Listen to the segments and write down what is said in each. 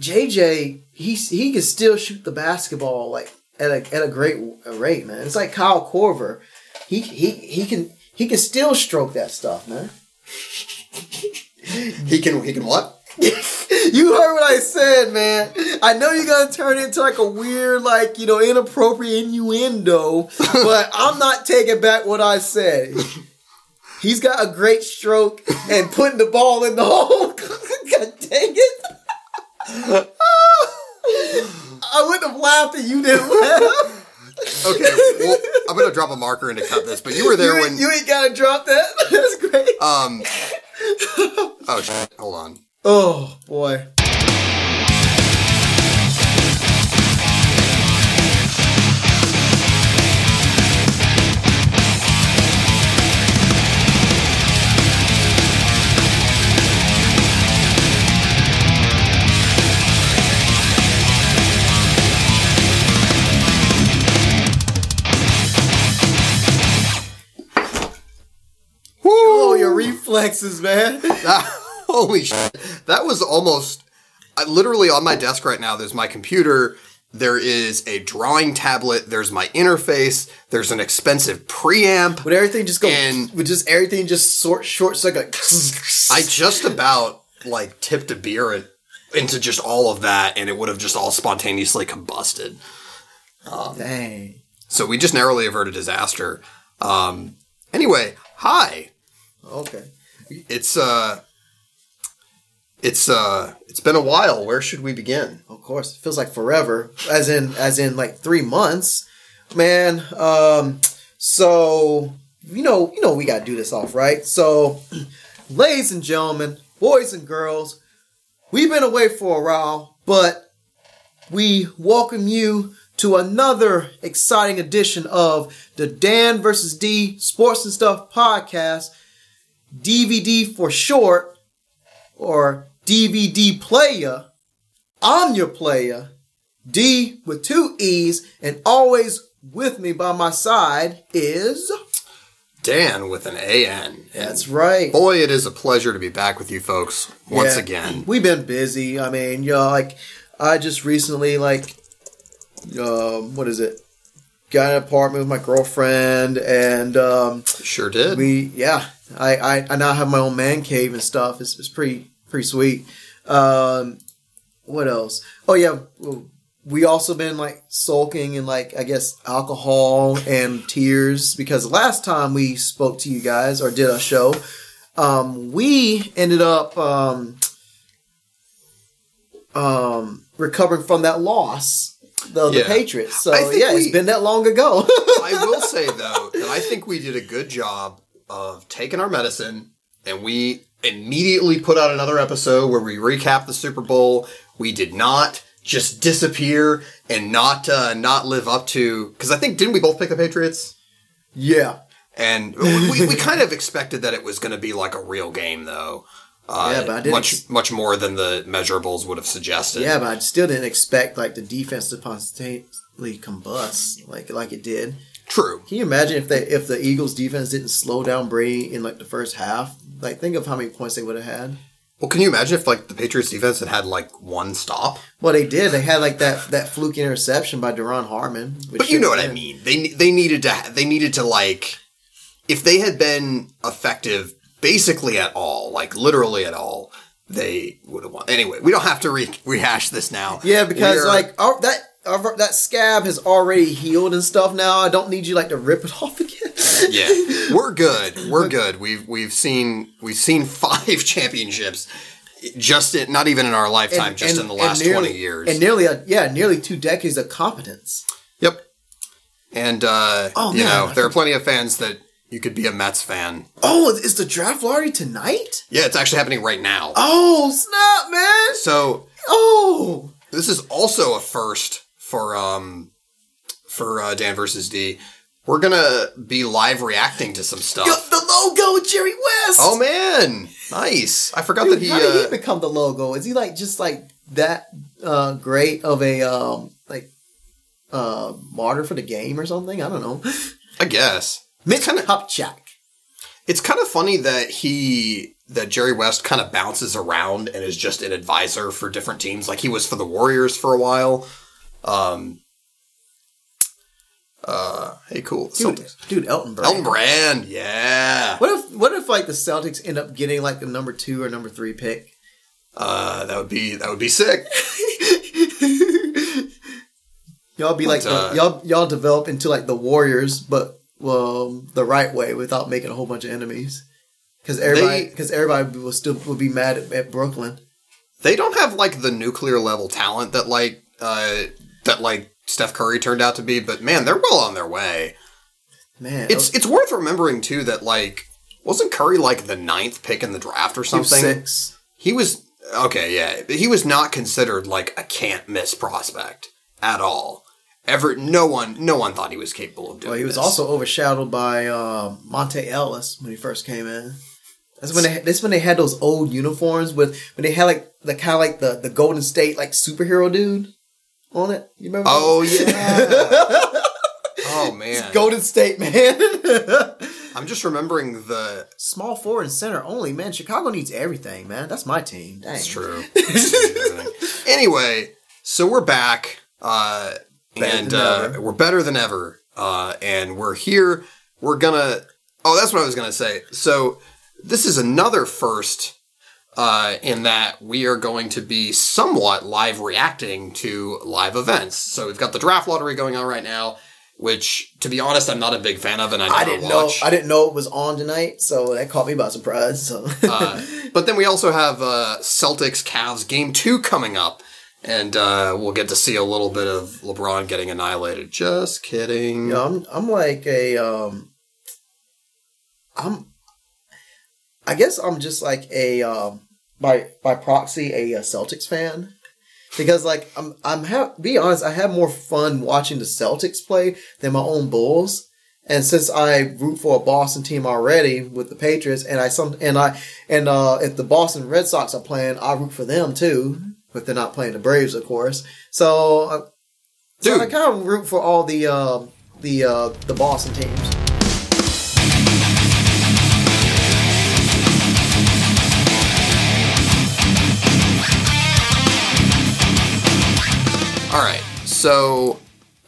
JJ, he's he can still shoot the basketball like at a at a great rate, man. It's like Kyle Korver. He he he can he can still stroke that stuff, man. He can he can what? you heard what I said, man. I know you're gonna turn it into like a weird, like you know, inappropriate innuendo, but I'm not taking back what I said. He's got a great stroke and putting the ball in the hole. God dang it! I wouldn't have laughed if you didn't laugh. Okay, well, I'm gonna drop a marker in to cut this, but you were there you, when you ain't gotta drop that. That's great. um. Oh shit! Hold on. Oh boy. Reflexes, man. Holy shit! That was almost. I, literally on my desk right now. There's my computer. There is a drawing tablet. There's my interface. There's an expensive preamp. Would everything just go? And- would just everything just sort short circuit? I just about like tipped a beer in- into just all of that, and it would have just all spontaneously combusted. Oh, dang. So we just narrowly averted disaster. Um, anyway, hi. Okay. It's uh, it's uh, it's been a while. Where should we begin? Of course, it feels like forever. As in, as in, like three months, man. Um. So you know, you know, we gotta do this off, right? So, ladies and gentlemen, boys and girls, we've been away for a while, but we welcome you to another exciting edition of the Dan versus D Sports and Stuff podcast, DVD for short, or DVD player. I'm your player, D with two E's, and always with me by my side is. Dan with an AN. That's right. Boy, it is a pleasure to be back with you folks once Yeah. again. We've been busy. I mean, you know, like I just recently, like, um, what is it? Got an apartment with my girlfriend, and um, Sure did. we, yeah, I, I, I now have my own man cave and stuff. It's, it's pretty, pretty sweet. Um, what else? Oh yeah, we also been like sulking in like I guess alcohol and tears because last time we spoke to you guys or did a show, um, we ended up um, um, recovering from that loss, the, the Patriots. So I think yeah, we- it's been that long ago. I will say though that I think we did a good job of taking our medicine and we immediately put out another episode where we recap the Super Bowl. We did not just disappear and not uh, not live up to because I think didn't we both pick the Patriots? yeah. And we, we kind of expected that it was going to be like a real game though. Uh, Yeah, but much much more than the measurables would have suggested. Yeah, but I still didn't expect like the defense to spontaneously combust like like it did. True. Can you imagine if they if the Eagles defense didn't slow down Brady in like the first half? Like think of how many points they would have had. Well, can you imagine if like the Patriots defense had had like one stop? Well, they did. They had like that that fluke interception by Duron Harmon. But you know what I mean. They they needed to they needed to like if they had been effective basically at all, like literally at all, they would have won. Anyway, we don't have to re- rehash this now. Yeah, because We are- like our, that our, that scab has already healed and stuff. Now I don't need you like to rip it off again. yeah, we're good. We're good. We've we've seen we've seen five championships just in, not even in our lifetime, just in the last nearly, twenty years. and nearly a, yeah, nearly two decades of competence. yep. And uh, Oh, you man, know, there are plenty of fans that you could be a Mets fan. Oh, is the draft lottery tonight? Yeah, it's actually happening right now. Oh snap, man! So Oh, This is also a first for um for uh, Dan versus D. We're gonna be live reacting to some stuff. Yo, the logo, Jerry West. Oh man, nice! I forgot that he. How did he Uh, become the logo? Is he like just like that uh, great of a um, like uh, martyr for the game or something? I don't know. I guess Mitch Kupchak. it's kind of funny that he that Jerry West kind of bounces around and is just an advisor for different teams. Like he was for the Warriors for a while. Um, uh, hey, cool. Dude, Celtics. dude, Elton Brand. Elton Brand, yeah. What if what if like the Celtics end up getting like the number two or number three pick? Uh, that would be that would be sick. Y'all be like uh, y'all y'all develop into like the Warriors, but well the right way without making a whole bunch of enemies. Because everybody because everybody will still will be mad at, at Brooklyn. They don't have like the nuclear level talent that like uh that like Steph Curry turned out to be, but man, they're well on their way. Man, It's it's worth remembering too that like wasn't Curry like the ninth pick in the draft or he was something? six. He was okay, yeah. He was not considered like a can't miss prospect at all. Ever, no one, no one thought he was capable of doing. Well, he was this. also overshadowed by uh, Monta Ellis when he first came in. That's when they that's when they had those old uniforms with when they had like the kind of like the the Golden State like superhero dude on it. You remember? Oh those? yeah. oh man. Golden State man. I'm just remembering the. Small forward and center only, man. Chicago needs everything, man. That's my team. Dang. It's true. anyway, so we're back, uh, Better and uh, we're better than ever, uh, and we're here. We're gonna. Oh, that's what I was gonna say. So this is another first. Uh, in that we are going to be somewhat live reacting to live events. So we've got the draft lottery going on right now, which, to be honest, I'm not a big fan of, and I I didn't watch. know. I didn't know it was on tonight, so that caught me by surprise. So Uh, but then we also have uh, Celtics Cavs game two coming up. And uh, we'll get to see a little bit of LeBron getting annihilated. Just kidding. I'm I'm like a um I'm I guess I'm just like a um by by proxy a, uh Celtics fan because like I'm I'm ha- be honest I have more fun watching the Celtics play than my own Bulls. And since I root for a Boston team already with the Patriots, and I some and I and uh, if the Boston Red Sox are playing, I root for them too. But they're not playing the Braves, of course. So uh, so I kind of root for all the uh, the uh, the Boston teams. All right. So,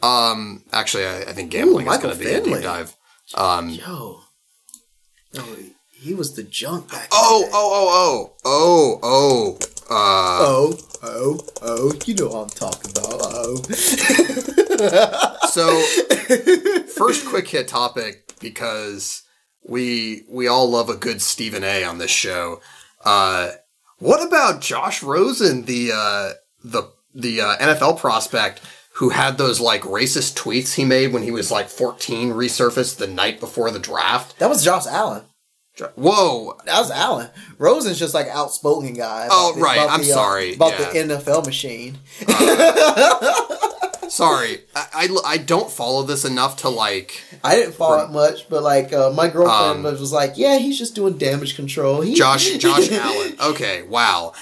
um, actually, I, I think gambling Ooh, is going to be a deep dive. Um, Yo, no, he was the junk back. oh, oh, oh, oh, oh, oh. Uh, oh, oh, oh! You know what I'm talking about. Oh, so first quick hit topic because we we all love a good Stephen A on this show. Uh, what about Josh Rosen, the uh, the the uh, NFL prospect who had those like racist tweets he made when he was like 14 resurfaced the night before the draft? that was Josh Allen. Whoa, That was Allen. Rosen's just like outspoken guy. Oh, the- right. I'm the, uh, sorry. about Yeah. the NFL machine. sorry, I, I I don't follow this enough to like I didn't follow it much, but like uh, my girlfriend Um, was like, "Yeah, he's just doing damage control." He- Josh Josh Allen. Okay, wow.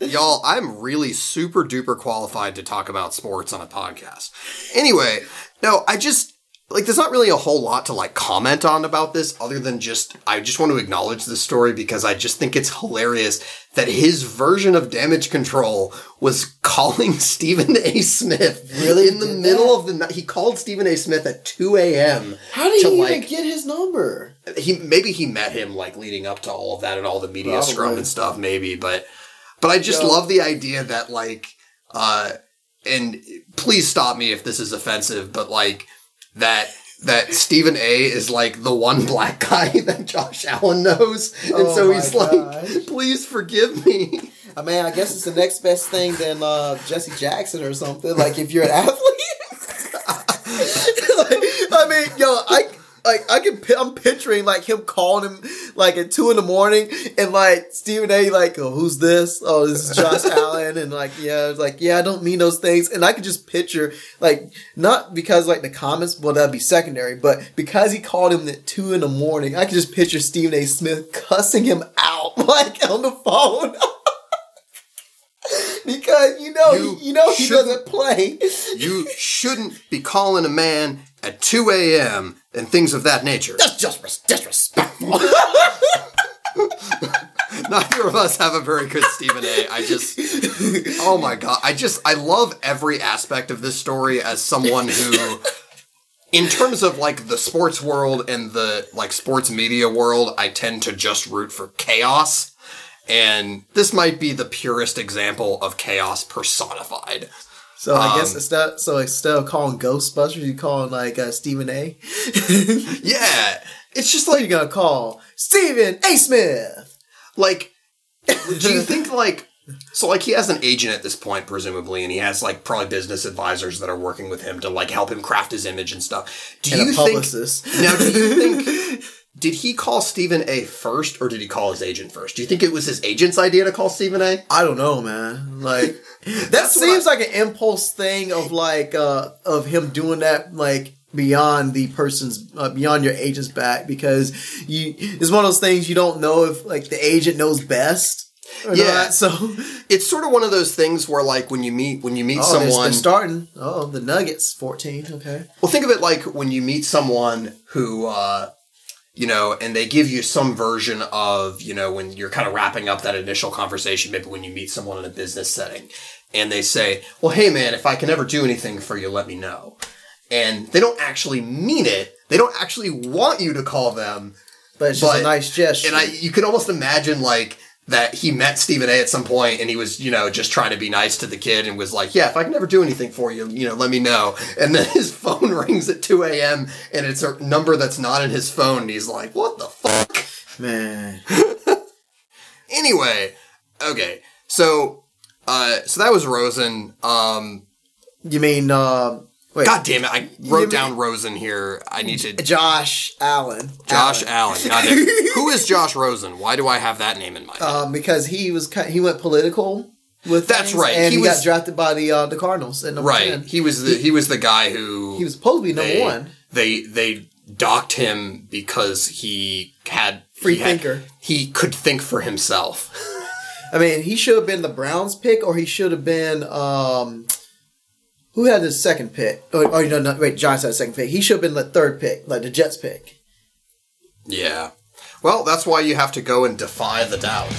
Y'all, I'm really super duper qualified to talk about sports on a podcast. Anyway, no, I just like there's not really a whole lot to like comment on about this other than just I just want to acknowledge the story because I just think it's hilarious that his version of damage control was calling Stephen A. Smith Really in the middle of the night. He called Stephen A. Smith at 2 a.m. How did he like, even get his number? he maybe he met him like leading up to all of that and all the media Probably. scrum and stuff maybe but but i just Yo. love the idea that like uh and please stop me if this is offensive but like that that Stephen A is like the one black guy that Josh Allen knows, and Oh so he's gosh. like, "Please forgive me." I mean, I guess it's the next best thing than uh, Jesse Jackson or something. Like if you're an athlete. like, I mean, yo, I like I can I'm picturing like him calling him like at two in the morning and like Stephen A. like, oh, who's this? Oh, this is Josh Allen, and like yeah, it's like yeah, I don't mean those things, and I could just picture like not because like the comments, well that'd be secondary, but because he called him at two in the morning, I could just picture Stephen A. Smith cussing him out like on the phone. because you know You you, know he doesn't play. You shouldn't be calling a man at 2 a.m. and things of that nature. That's just disrespectful. Neither of us have a very good Stephen A. I just, oh my god, I just, I love every aspect of this story as someone who, in terms of like the sports world and the like sports media world, I tend to just root for chaos. And this might be the purest example of chaos personified. So I Um, guess instead, so instead of calling Ghostbusters, you calling like uh, Stephen A. Yeah, it's just like you gonna call Stephen A. Smith? Like, do you think like so? Like, he has an agent at this point, presumably, and he has like probably business advisors that are working with him to like help him craft his image and stuff. Do And you a think now? Do you think did he call Stephen A. first, or did he call his agent first? Do you think it was his agent's idea to call Stephen A? I don't know, man. Like that seems like an impulse thing of like uh of him doing that like beyond the person's uh, beyond your agent's back because you it's one of those things you don't know if like the agent knows best Yeah. not. So It's sort of one of those things where like when you meet when you meet oh, someone starting. Oh, the Nuggets, fourteen. Okay. Well, think of it like when you meet someone who, uh, you know, and they give you some version of, you know, when you're kind of wrapping up that initial conversation, maybe when you meet someone in a business setting, and they say, well, hey, man, if I can ever do anything for you, let me know. And they don't actually mean it. They don't actually want you to call them. But it's just But- a nice gesture. And I, you can almost imagine like that he met Stephen A at some point and he was, you know, just trying to be nice to the kid and was like, yeah, if I can ever do anything for you, you know, let me know. And then his phone rings at 2 a.m. and it's a number that's not in his phone. And he's like, what the fuck? man. Anyway, okay. So, uh, so that was Rosen. Um, You mean uh, wait? God damn it. I wrote down Rosen here. I need to. Josh Allen. Josh Allen. Allen. God damn. Who is Josh Rosen? Why do I have that name in my head? um, because he was he went political with That's things, right. and He he, was- got drafted by the uh, the Cardinals And right. 10. He was the he was the guy who He was supposed to be number they, one. They they docked him because he had Free he had- thinker. he could think for himself. I mean, he should have been the Browns pick, or he should have been um, who had the second pick? Oh, oh no, no, wait, Giants had the second pick. He should have been the third pick, like the Jets pick. Yeah. Well, that's why you have to go and defy the doubt.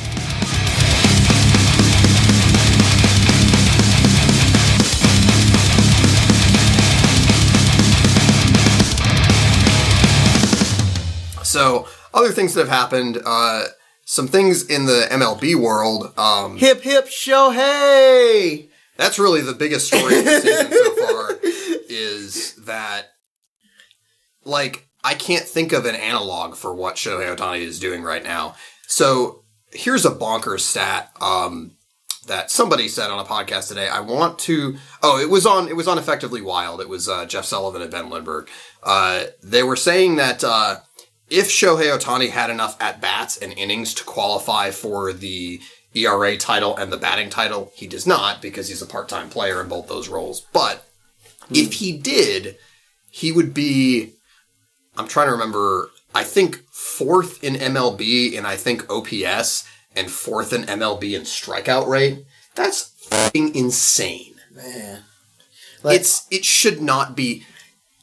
So, other things that have happened, uh, some things in the MLB world. Um, Hip hip show, hey! That's really the biggest story of the season so far is that like I can't think of an analog for what Shohei Ohtani is doing right now. So here's a bonkers stat um, that somebody said on a podcast today. I want to. Oh, it was on. It was on Effectively Wild. It was uh, Jeff Sullivan and Ben Lindbergh. Uh, they were saying that uh, if Shohei Ohtani had enough at bats and innings to qualify for the ERA title and the batting title, he does not because he's a part time player in both those roles. But if he did, he would be. I'm trying to remember. I think fourth in MLB and I think OPS and fourth in MLB in strikeout rate. That's insane. Man, Like, it's it should not be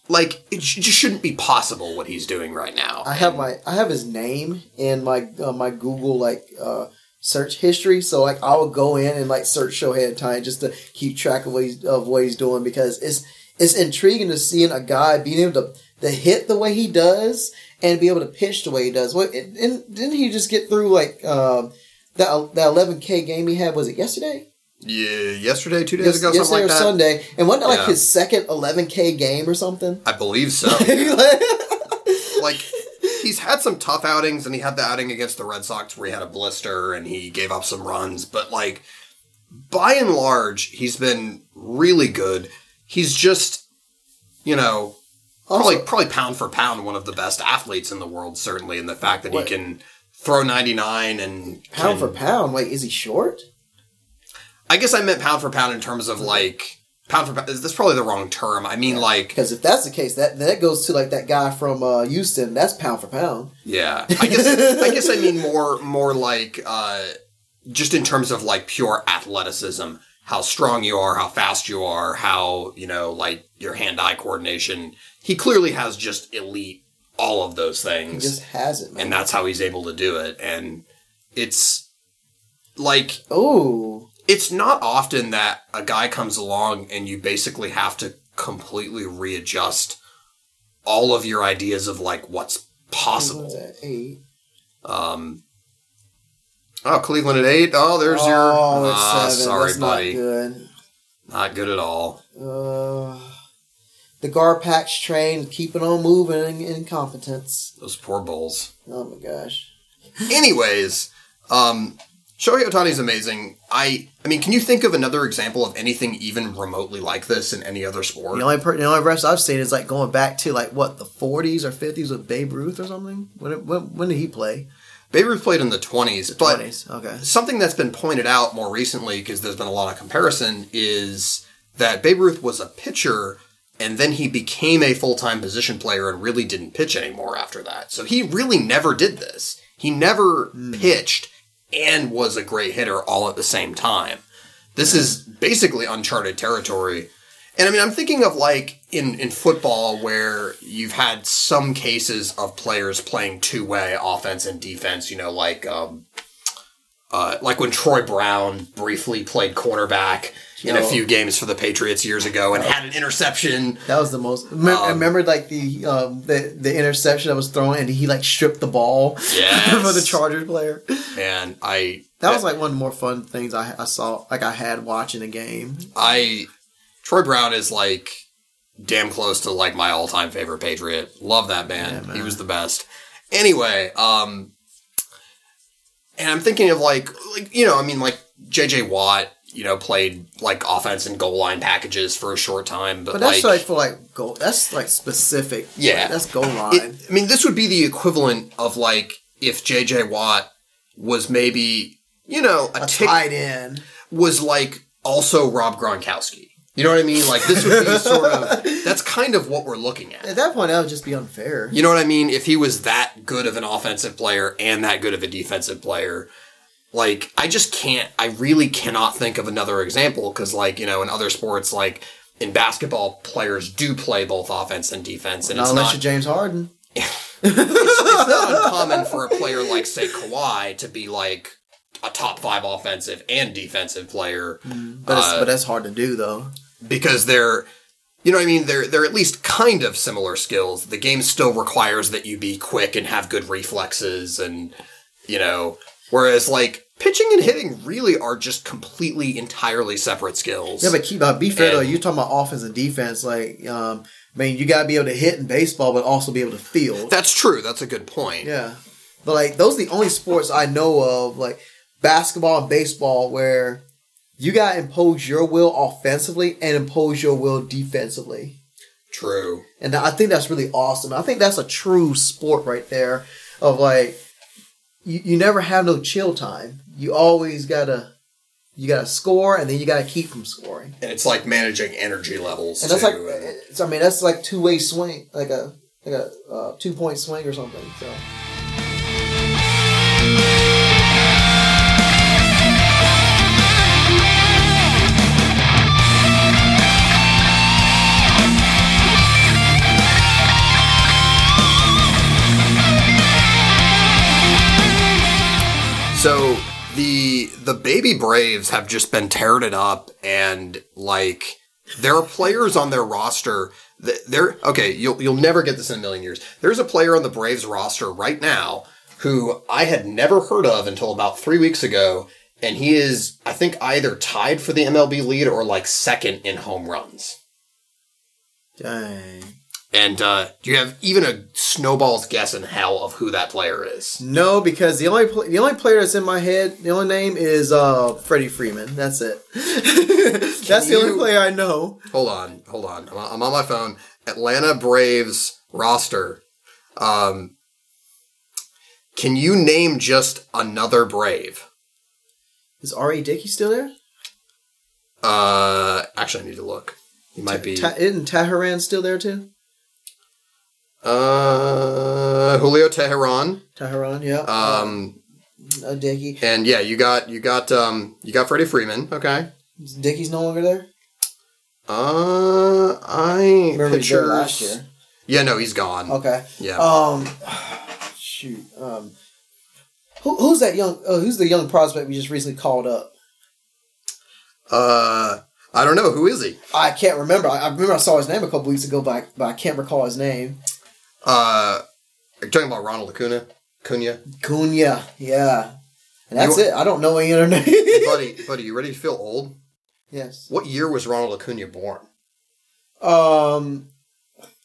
like it sh- just shouldn't be possible what he's doing right now. I have my I have his name in my uh, my Google like uh, search history, so like I would go in and like search Shohei Ohtani just to keep track of what he's of what he's doing because it's it's intriguing to seeing a guy being able to to hit the way he does and be able to pitch the way he does. What and didn't he just get through like um, that that eleven k game he had? Was it yesterday? yeah, yesterday, two days Yes- ago, yesterday something like or that. Sunday, and wasn't it like Yeah. his second eleven k game or something? I believe so. like he's had some tough outings and he had the outing against the Red Sox where he had a blister and he gave up some runs, but like by and large he's been really good. He's just you know probably probably pound for pound one of the best athletes in the world certainly and the fact that What? he can throw 99 and pound can- for pound, like is he short? I guess I meant pound for pound in terms of like pound for pound that's probably the wrong term. I mean like Because if that's the case, that that goes to like that guy from uh, Houston. That's pound for pound. Yeah, I guess I guess I mean more more like uh, just in terms of like pure athleticism, how strong you are, how fast you are, how you know like your hand eye coordination. He clearly has just elite all of those He things. just has it, man. and that's how he's able to do it. And it's like oh, it's not often that a guy comes along and you basically have to completely readjust all of your ideas of like what's possible. eight. Um, oh, Cleveland at eight. Oh, there's your. Oh, it's Ah, seven. sorry, That's buddy. Not good. Not good at all. Uh, the Garpax train keeping on moving in incompetence. Those poor Bulls. Oh my gosh. Anyways, um, Shohei Ohtani's amazing. I, I mean, can you think of another example of anything even remotely like this in any other sport? The only per- the only rest I've seen is like going back to like what the 40s or 50s with Babe Ruth or something. When when, when did he play? Babe Ruth played in the twenties, but 20s. Okay. something that's been pointed out more recently because there's been a lot of comparison is that Babe Ruth was a pitcher and then he became a full-time position player and really didn't pitch anymore after that. So he really never did this. He never hmm. pitched and was a great hitter all at the same time. This is basically uncharted territory. And I mean, I'm thinking of like in, in football where you've had some cases of players playing two way offense and defense, you know, like, um, uh, like when Troy Brown briefly played cornerback in a few games for the Patriots years ago and had an interception. That was the most. Remember, Um, remember like the um the the interception that was thrown and he like stripped the ball Yes. for the Chargers player. And I, That was like one of the more fun things I, I saw like I had watching a game. I, Troy Brown is like damn close to like my all time favorite Patriot. Love that man. Yeah, man. He was the best. Anyway, um, and I'm thinking of like, like you know, I mean, like J.J. Watt, you know, played like offense and goal line packages for a short time, but, But that's like, like, for like goal. That's like specific. Yeah. Like, that's goal line. it, I mean, this would be the equivalent of like if J.J. Watt was maybe, you know, a, a tick tight end. was like also Rob Gronkowski. You know what I mean? Like this would be sort of that's kind of what we're looking at. At that point, that would just be unfair. You know what I mean? If he was that good of an offensive player and that good of a defensive player, like I just can't. I really cannot think of another example because, like you know, in other sports, like in basketball, players do play both offense and defense, and Not it's unless not you're James Harden. it's not uncommon for a player like say Kawhi to be like a top five offensive and defensive player But it's, Uh, but that's hard to do though. because they're you know what I mean they're they're at least kind of similar skills. The game still requires that you be quick and have good reflexes and you know whereas like pitching and hitting really are just completely entirely separate skills. Yeah, but keep uh, be fair though. You're talking about offense and defense. Like, um, I mean, you gotta be able to hit in baseball, but also be able to field. That's true. That's a good point. Yeah, but like those are the only sports I know of, like basketball and baseball, where you gotta impose your will offensively and impose your will defensively. True. And I think that's really awesome. I think that's a true sport right there. Of like, you, you never have no chill time. You always gotta, you gotta score, and then you gotta keep from scoring. And it's like managing energy levels And that's too. like, it's, I mean, that's like two way swing, like a like a uh, two point swing or something. So the the baby Braves have just been tearing it up, and like there are players on their roster. that They're okay. You'll you'll never get this in a million years. There's a player on the Braves roster right now who I had never heard of until about three weeks ago, and he is I think either tied for the MLB lead or like second in home runs. dang. And uh, do you have even a snowball's guess in hell of who that player is? No, because the only pl- the only player that's in my head, the only name is uh Freddie Freeman. That's it. that's the only you- player I know. Hold on, hold on. I'm on, I'm on my phone. Atlanta Braves roster. Um, can you name just another Brave? Is R. A. Dickey still there? Uh, actually, I need to look. He might be. Ta- isn't Teheran still there too? Uh, Julio Teheran. Taharan, yeah. Um, uh, Dickey. and yeah, you got you got um you got Freddie Freeman. Okay. Dickey's no longer there. Uh, I Remember he was there pictures. last year. Yeah, no, he's gone. Okay. Yeah. Um, shoot. Um, who, who's that young? Uh, who's the young prospect we just recently called up? Uh, I don't know. Who is he? I can't remember. I, I remember I saw his name a couple weeks ago, but I, but I can't recall his name. Uh, you're you talking about Ronald Acuna? Cunha? Cunha. Yeah. And that's You- it. I don't know any other name. buddy, buddy, you ready to feel old? yes. What year was Ronald Acuna born? Um,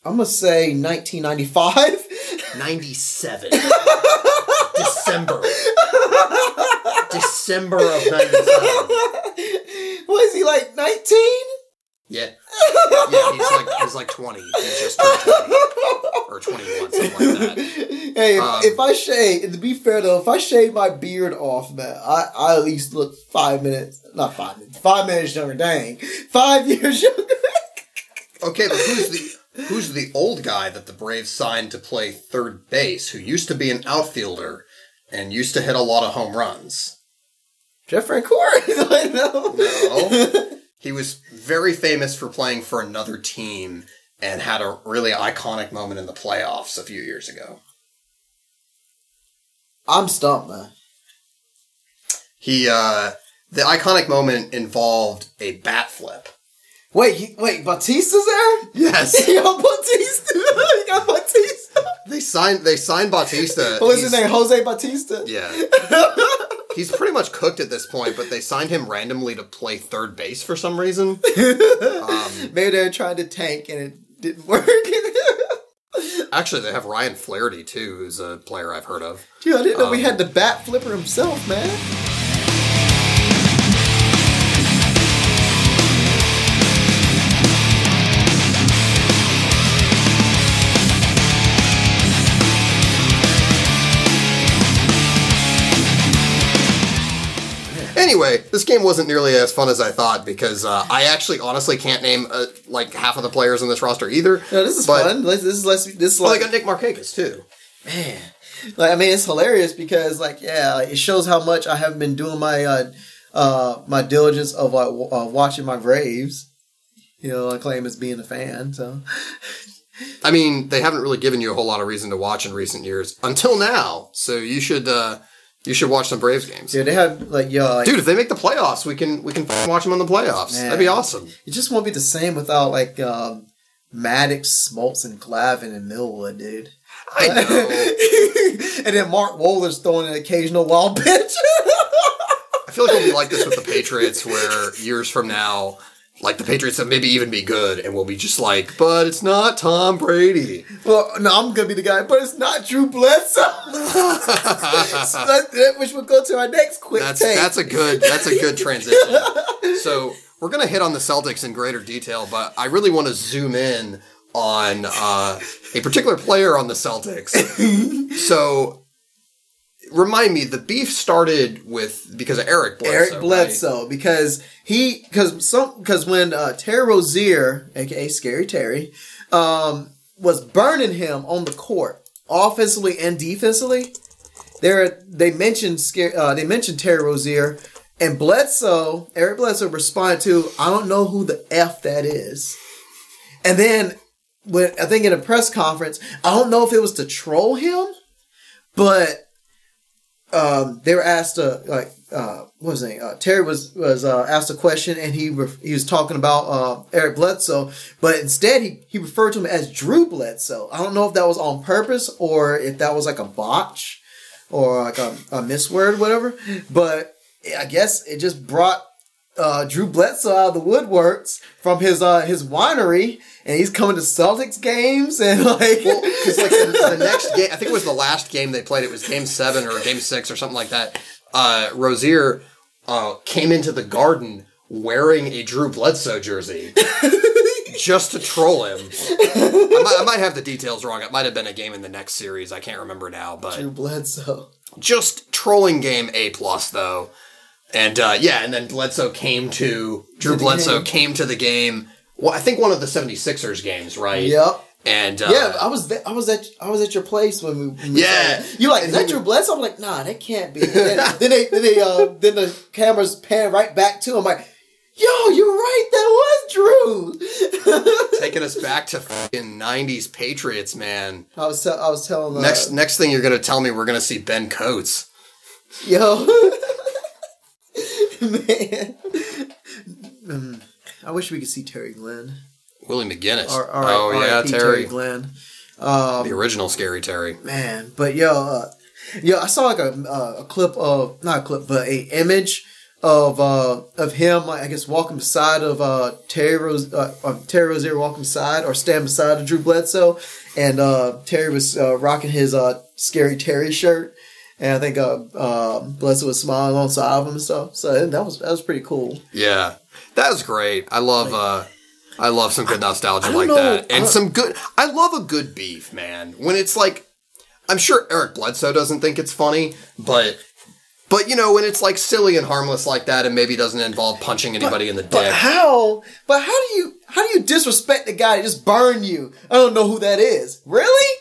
I'm gonna say 1995. 97. December. December of 97. Was he like 19? Yeah. Yeah, he's like he's like 20. He's just turned 20. Or 21, something like that. Hey, if, Um, if I shave, to be fair though, if I shave my beard off, man, I, I at least look five minutes, not five minutes, five minutes younger. Dang, five years younger. Okay, but who's the who's the old guy that the Braves signed to play third base who used to be an outfielder and used to hit a lot of home runs? Jeff Francoeur? I know. No. He was very famous for playing for another team and had a really iconic moment in the playoffs a few years ago. I'm stumped, man. He uh the iconic moment involved a bat flip. Wait, he, wait, Batista's there? Yes. Yo, Batista. you got Batista. They signed they signed Bautista. What was his name? Jose Batista. Yeah. He's pretty much cooked at this point, but they signed him randomly to play third base for some reason. Um, Maybe they were trying to tank and it didn't work. actually, they have Ryan Flaherty too, who's a player I've heard of. Dude, I didn't know we Um, had the bat flipper himself, man. Anyway, this game wasn't nearly as fun as I thought because uh, I actually honestly can't name uh, like half of the players in this roster either. No, this is but, fun. This is less. This is Well, like, they got Nick Markakis too. man. Like I mean, it's hilarious because like yeah, like, it shows how much I haven't been doing my uh uh my diligence of uh, w- uh, watching my Braves. You know, I claim as being a fan. So I mean, they haven't really given you a whole lot of reason to watch in recent years until now. So you should uh, you should watch some Braves games. yeah, they have like yo, like, Dude, if they make the playoffs, we can we can watch them on the playoffs. Man. That'd be awesome. it just won't be the same without like um Maddux, Smoltz, and Glavine and Millwood, dude. I know. and then Mark Wohlers throwing an occasional wild pitch. I feel like it'll be like this with the Patriots, where years from now, like the Patriots will maybe even be good, and we'll be just like, but it's not Tom Brady. well, no, I'm gonna be the guy, but it's not Drew Bledsoe. So that- that- which will go to our next quick That's take. that's a good that's a good transition. So we're gonna hit on the Celtics in greater detail, but I really want to zoom in on uh, a particular player on the Celtics. so remind me, the beef started with because of Eric Bledsoe. Eric right? Bledsoe because he because some because when uh, Terry Rozier, aka Scary Terry, um, was burning him on the court, offensively and defensively. There, they mentioned uh, they mentioned Terry Rozier, and Bledsoe. Eric Bledsoe responded to, "I don't know who the f that is," and then when I think in a press conference, I don't know if it was to troll him, but um, they were asked to like uh, what was his name? Uh, Terry was was uh, asked a question and he he was talking about uh, Eric Bledsoe, but instead he he referred to him as Drew Bledsoe. I don't know if that was on purpose or if that was like a botch or like a, a misword, whatever. But I guess it just brought uh, Drew Bledsoe out of the woodworks from his uh, his winery, and he's coming to Celtics games and like Well, because like the, the next game, I think it was the last game they played. It was Game Seven or Game Six or something like that. Uh, Rozier uh, came into the Garden wearing a Drew Bledsoe jersey just to troll him. I might, I might have the details wrong. It might have been a game in the next series. I can't remember now, but Drew Bledsoe. just trolling game A plus though. And uh, yeah, and then Bledsoe came to Drew Bledsoe came to the game. Well, I think one of the 76ers games, right? Yep. And uh, Yeah, I was there, I was at I was at your place when we. When we Yeah. you like is that Drew Bledsoe? I'm like, nah, that can't be. Then, then they then they uh then the cameras pan right back to him. like, yo, you're right, that was Drew. taking us back to fucking '90s Patriots, man. I was te- I was telling uh, Next, next thing you're gonna tell me we're gonna see Ben Coates. yo man. Mm, I wish we could see Terry Glenn. Willie McGinest. Or, or, oh yeah, R.I.P. Terry, Glenn. Um, the original Scary Terry. man, but yo, uh, yo, I saw like a uh, a clip of not a clip, but a image of uh of him, like, I guess walking beside of uh Terry Rose, uh, uh, Terry Rozier walking beside or stand beside of Drew Bledsoe, and uh Terry was uh, rocking his uh scary Terry shirt. And I think uh, uh, Bledsoe was smiling alongside of him and stuff. So that was that was pretty cool. Yeah, that was great. I love. uh I love some good nostalgia like know, that, and some good. I love a good beef, man. When it's like, I'm sure Eric Bledsoe doesn't think it's funny, but. But you know when it's like silly and harmless like that, and maybe doesn't involve punching anybody in the But dick. how? But how do you how do you disrespect the guy that just burned you? I don't know who that is. Really?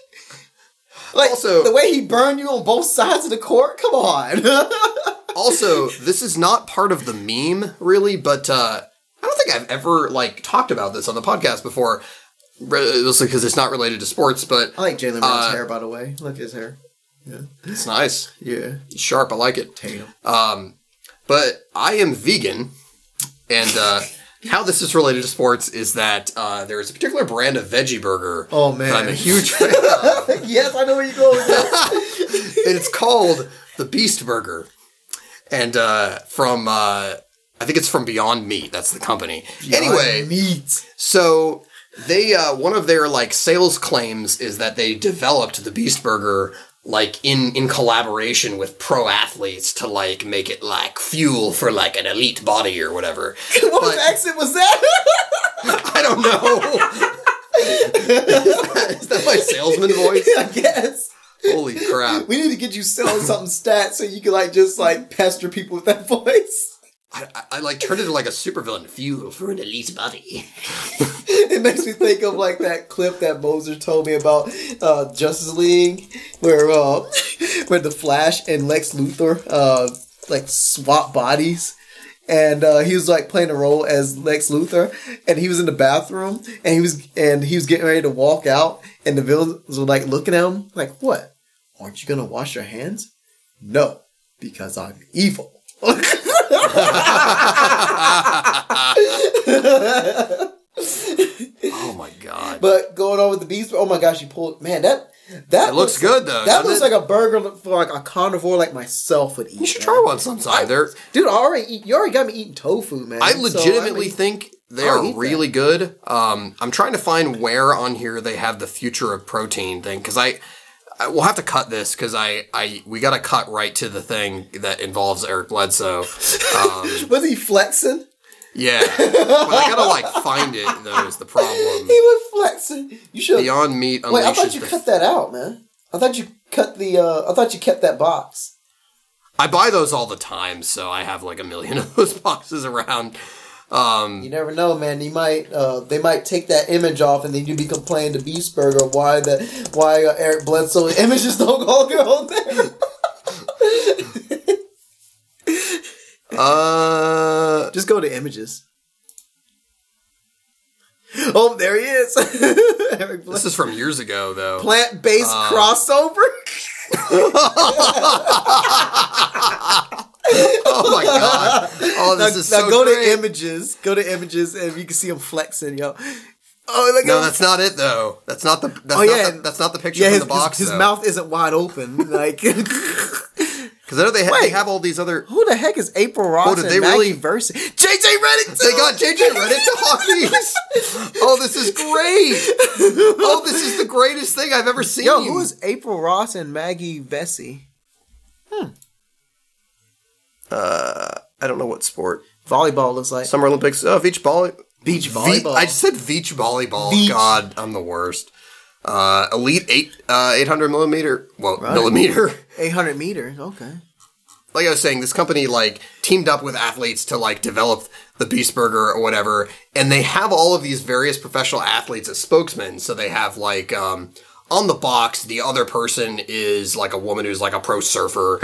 Like Also- the way he burned you on both sides of the court. Come on. also, this is not part of the meme, really, but uh, I don't think I've ever like talked about this on the podcast before. Because it's not related to sports, but I like Jaylen Brown's Uh, hair, by the way. Look at his hair. Yeah. It's nice, Yeah, It's sharp. I like it. Tatum. Um, but I am vegan, and uh, how this is related to sports is that uh, there is a particular brand of veggie burger. Oh, man. that I'm a huge fan of, yes, I know where you're going with this. and it's called the Beast Burger, and uh, from uh, I think it's from Beyond Meat. That's the company. anyway, meat. So they uh, one of their like sales claims is that they developed the Beast Burger like in in collaboration with pro athletes to like make it like fuel for like an elite body or whatever. What But- accent was that? I don't know. is that my salesman voice? I guess. Holy crap. We need to get you selling something stats so you can like just like pester people with that voice. I, I, like turned into like a supervillain. Fuel for an elite body. it makes me think of like that clip that Moser told me about uh, Justice League, where uh, where the Flash and Lex Luthor uh, like swap bodies. And uh, he was like playing a role as Lex Luthor, and he was in the bathroom, and he was and he was getting ready to walk out, and the villains were like looking at him, like, "What? Aren't you gonna wash your hands?" No, because I'm evil. Oh my god. But going on with the beast, oh my gosh, you pulled man that that It looks good though. That looks it? like a burger for like a carnivore like myself would eat. You should man. try one sometime. They're dude. I already eat, you already got me eating tofu, man. I So, legitimately mean, think they I'll are eat that. really good. Um, I'm trying to find where on here they have the future of protein thing because I, I we'll have to cut this because I, I we got to cut right to the thing that involves Eric Bledsoe. Um, was he flexing? yeah, but I gotta like find it though is the problem. He was flexing. You should. Beyond Meat Wait, I thought you the. cut that out, man. I thought you cut the. uh I thought you kept that box. I buy those all the time, so I have like a million of those boxes around. Um, You never know, man. You might. uh They might take that image off, and then you'd be complaining to Beast Burger why the why uh, Eric Bledsoe images don't go on there. uh, Just go to images. Oh, there he is. Eric this is from years ago though. Plant based Uh, crossover. oh my god! Oh, now, this is now so go great. to images. Go to images, and you can see him flexing, yo. Oh, look No, at that's not it though. That's not the. That's Oh, not yeah. the, that's not the picture yeah. His, the box. his, his mouth isn't wide open. Like, because I know they, ha- they have all these other. Who the heck is April Ross Oh, did they Maggie really- Versi? JJ Redick. They got JJ Redick to these. Oh, this is great! Oh, this is the greatest thing I've ever seen. Yo, who is April Ross and Maggie Vessey? Hmm. Uh, I don't know what sport. Volleyball looks like Summer Olympics. Oh, beach volley. beach Ve- volleyball. I just said beach volleyball. Beach. God, I'm the worst. Uh, elite eight, uh, 800 millimeter. Well, Right. millimeter. 800 meters. Okay. like I was saying, this company like teamed up with athletes to like develop the Beast Burger or whatever, and they have all of these various professional athletes as spokesmen. So they have like um, on the box, the other person is like a woman who's like a pro surfer.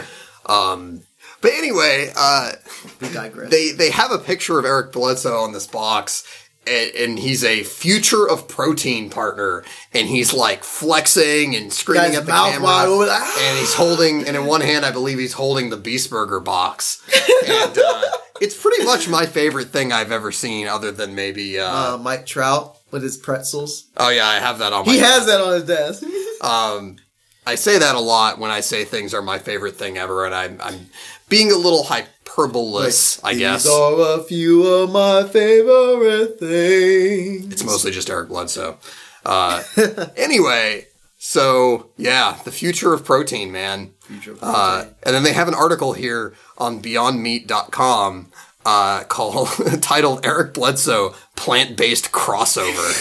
Um, but anyway, uh, We digress. they they have a picture of Eric Bledsoe on this box, and, and he's a future of protein partner, and he's like flexing and screaming at the camera, and he's holding, and in one hand, I believe he's holding the Beast Burger box, and uh, it's pretty much my favorite thing I've ever seen, other than maybe. Uh, Uh, Mike Trout with his pretzels. oh yeah, I have that on. my He has that on his desk. Um, I say that a lot when I say things are my favorite thing ever, and I'm, I'm being a little hyperbolous, I guess. These are a few of my favorite things. It's mostly just Eric Bledsoe. Uh, anyway, so yeah, the future of protein, man. Future of Uh, protein. and then they have an article here on BeyondMeat.com uh, called titled "Eric Bledsoe Plant-Based Crossover."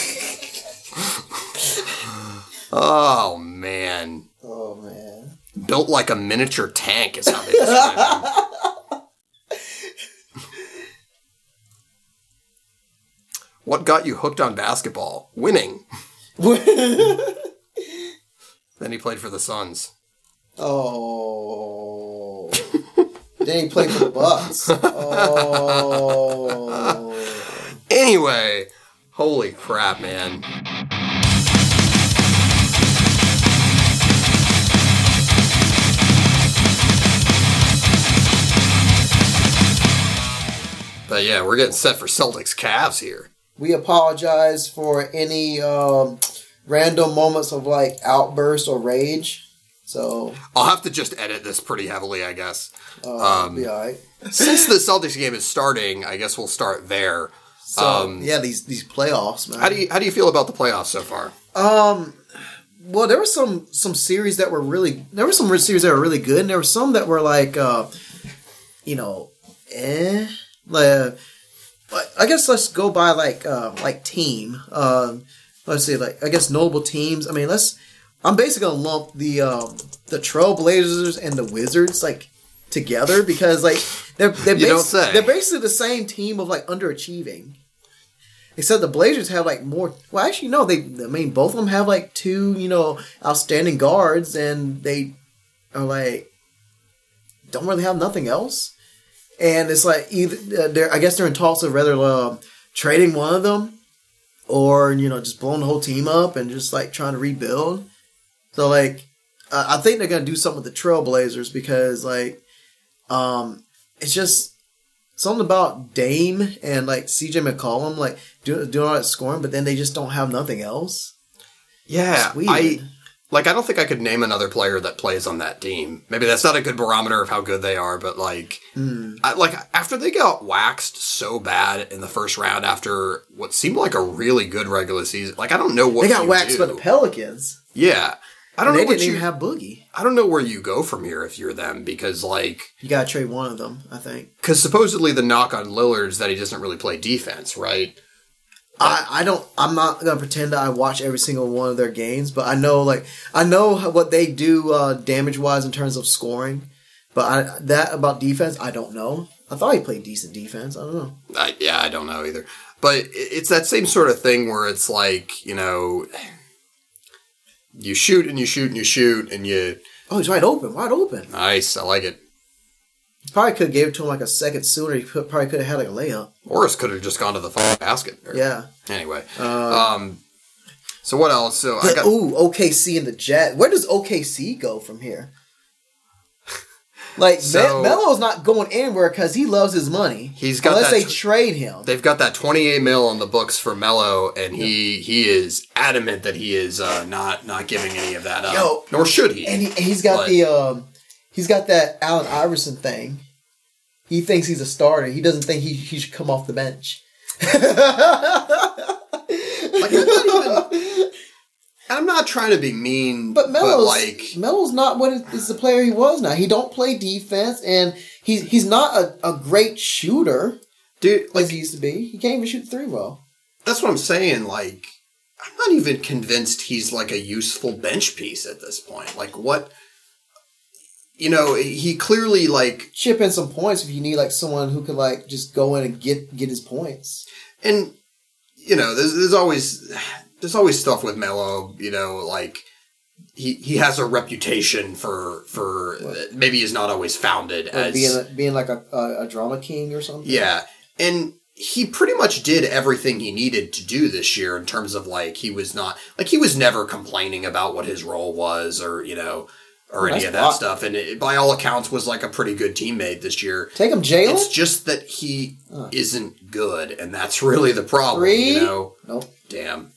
oh man, oh man. Built like a miniature tank is how they describe him. What got you hooked on basketball? Winning. Then he played for the Suns. oh. then he played for the Bucks. Oh. Anyway, holy crap, man. But yeah, we're getting set for Celtics Cavs here. We apologize for any um, random moments of like outburst or rage. So I'll have to just edit this pretty heavily, I guess. uh, Um, be all right. Since the Celtics game is starting, I guess we'll start there. So um, yeah, these these playoffs, man. How do you how do you feel about the playoffs so far? Um, well, there were some some series that were really there were some series that were really good, and there were some that were like, uh, you know, eh. Like, I guess let's go by like uh, like team. Um, let's see, like I guess notable teams. I mean, let's. I'm basically gonna lump the um, the Trailblazers and the Wizards like together because like they're they're, You don't say. they're basically the same team of like underachieving. Except the Blazers have like more. Well, actually, no. They, I mean, both of them have like two, you know, outstanding guards, and they are like don't really have nothing else. And it's like either uh, they're, I guess they're in talks of whether uh, trading one of them, or you know, just blowing the whole team up and just like trying to rebuild. So like, uh, I think they're gonna do something with the Trailblazers because like, um, it's just something about Dame and like CJ McCollum like doing doing all that scoring, but then they just don't have nothing else. Yeah. I like. I don't think I could name another player that plays on that team. Maybe that's not a good barometer of how good they are, but like, Hmm. I, like after they got waxed so bad in the first round after what seemed like a really good regular season, like I don't know what They got waxed do. by the Pelicans. Yeah, I don't they know They didn't you. even have Boogie. I don't know where you go from here if you're them because like You gotta trade one of them, I think. because supposedly the knock on Lillard is that he doesn't really play defense, right? I, I don't I'm not gonna pretend that I watch every single one of their games, but I know like I know what they do uh, damage wise in terms of scoring, but I, that about defense I don't know. I thought he played decent defense. I don't know. I, yeah, I don't know either. But it's that same sort of thing where it's like, you know, you shoot and you shoot and you shoot and you. Oh, he's wide open, wide open. Nice, I like it. Probably could have gave it to him like a second sooner. He could, probably could have had like a layup. Morris could have just gone to the fucking basket. Or- Yeah. Anyway. Uh, Um. So what else? So I got. ooh, OKC and the Jet. Where does OKC go from here? Like So- Me- Melo's not going anywhere because he loves his money. He's got unless they tr- trade him. They've got that 28 mil on the books for Melo, and he he is adamant that he is uh, not not giving any of that up. Yo, Nor should he. and he, he's got But- the um, he's got that Allen Iverson thing. He thinks he's a starter. He doesn't think he, he should come off the bench. like, I'm not even. I'm not trying to be mean, But Melo's like Melo's not what is the player he was now. He don't play defense, and he's he's not a, a great shooter dude, like he used to be. He can't even shoot three well. That's what I'm saying. Like, I'm not even convinced he's like a useful bench piece at this point. Like, what? You know, he clearly like, Chip in some points if you need like someone who could like just go in and get get his points. and you know, there's, there's always there's always stuff with Melo. You know, like he he has a reputation for for What? maybe is not always founded Or as being a, being like a, a, a drama king or something. Yeah, and he pretty much did everything he needed to do this year in terms of like he was not like he was never complaining about what his role was or you know or any of that lot. stuff and it, by all accounts was like a pretty good teammate this year Take him, Jaylen. it's just that he isn't good and that's really the problem Three? you know Nope. damn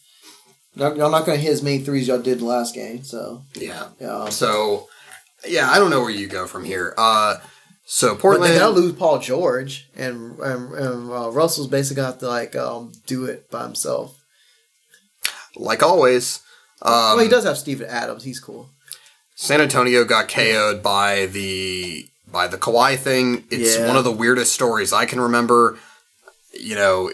Y'all not going to hit as many threes y'all did last game. So yeah yeah. so yeah i don't know where you go from here uh so But portland they gotta lose Paul George, and, and, and uh, Russell's basically gonna have to like um, do it by himself. like always um, well, he does have Steven Adams. He's cool. San Antonio got KO'd by the by the Kawhi thing. It's Yeah. one of the weirdest stories I can remember. You know,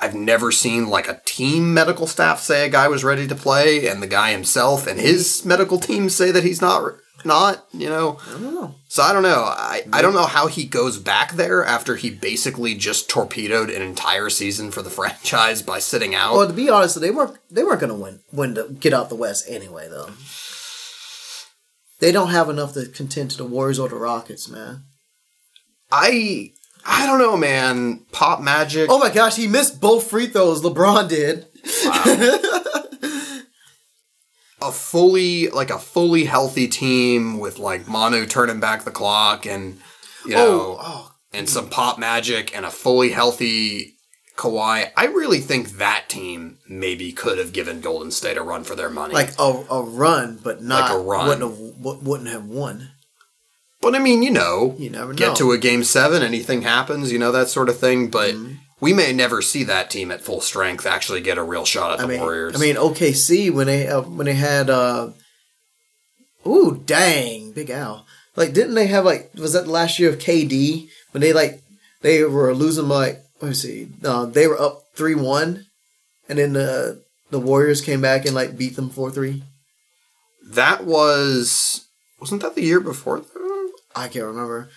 I've never seen like a team medical staff say a guy was ready to play, and the guy himself and his medical team say that he's not not. You know, I don't know. so I don't know. I, I don't know how he goes back there after he basically just torpedoed an entire season for the franchise by sitting out. Well, to be honest, they weren't they weren't gonna win win to get out the West anyway, though. They don't have enough to contend to the Warriors or the Rockets, man. I I don't know, man. Pop Magic. Oh my gosh, he missed both free throws. LeBron did. Wow. a fully like a fully healthy team with like Manu turning back the clock and you oh, know Oh, oh, and some pop magic and a fully healthy Kawhi. I really think that team maybe could have given Golden State a run for their money. like a, a run, but not Like a run. Wouldn't have, wouldn't have won. but I mean, you know, You never get know. to a game 7, anything happens, you know that sort of thing, but Mm-hmm. we may never see that team at full strength actually get a real shot at the mean, Warriors. I mean OKC when they uh, when they had uh, ooh dang Big Al like didn't they have like was that the last year of KD when they like they were losing like let me see. Uh, they were up three one and then the the Warriors came back and like beat them four three. That was wasn't that the year before though? I can't remember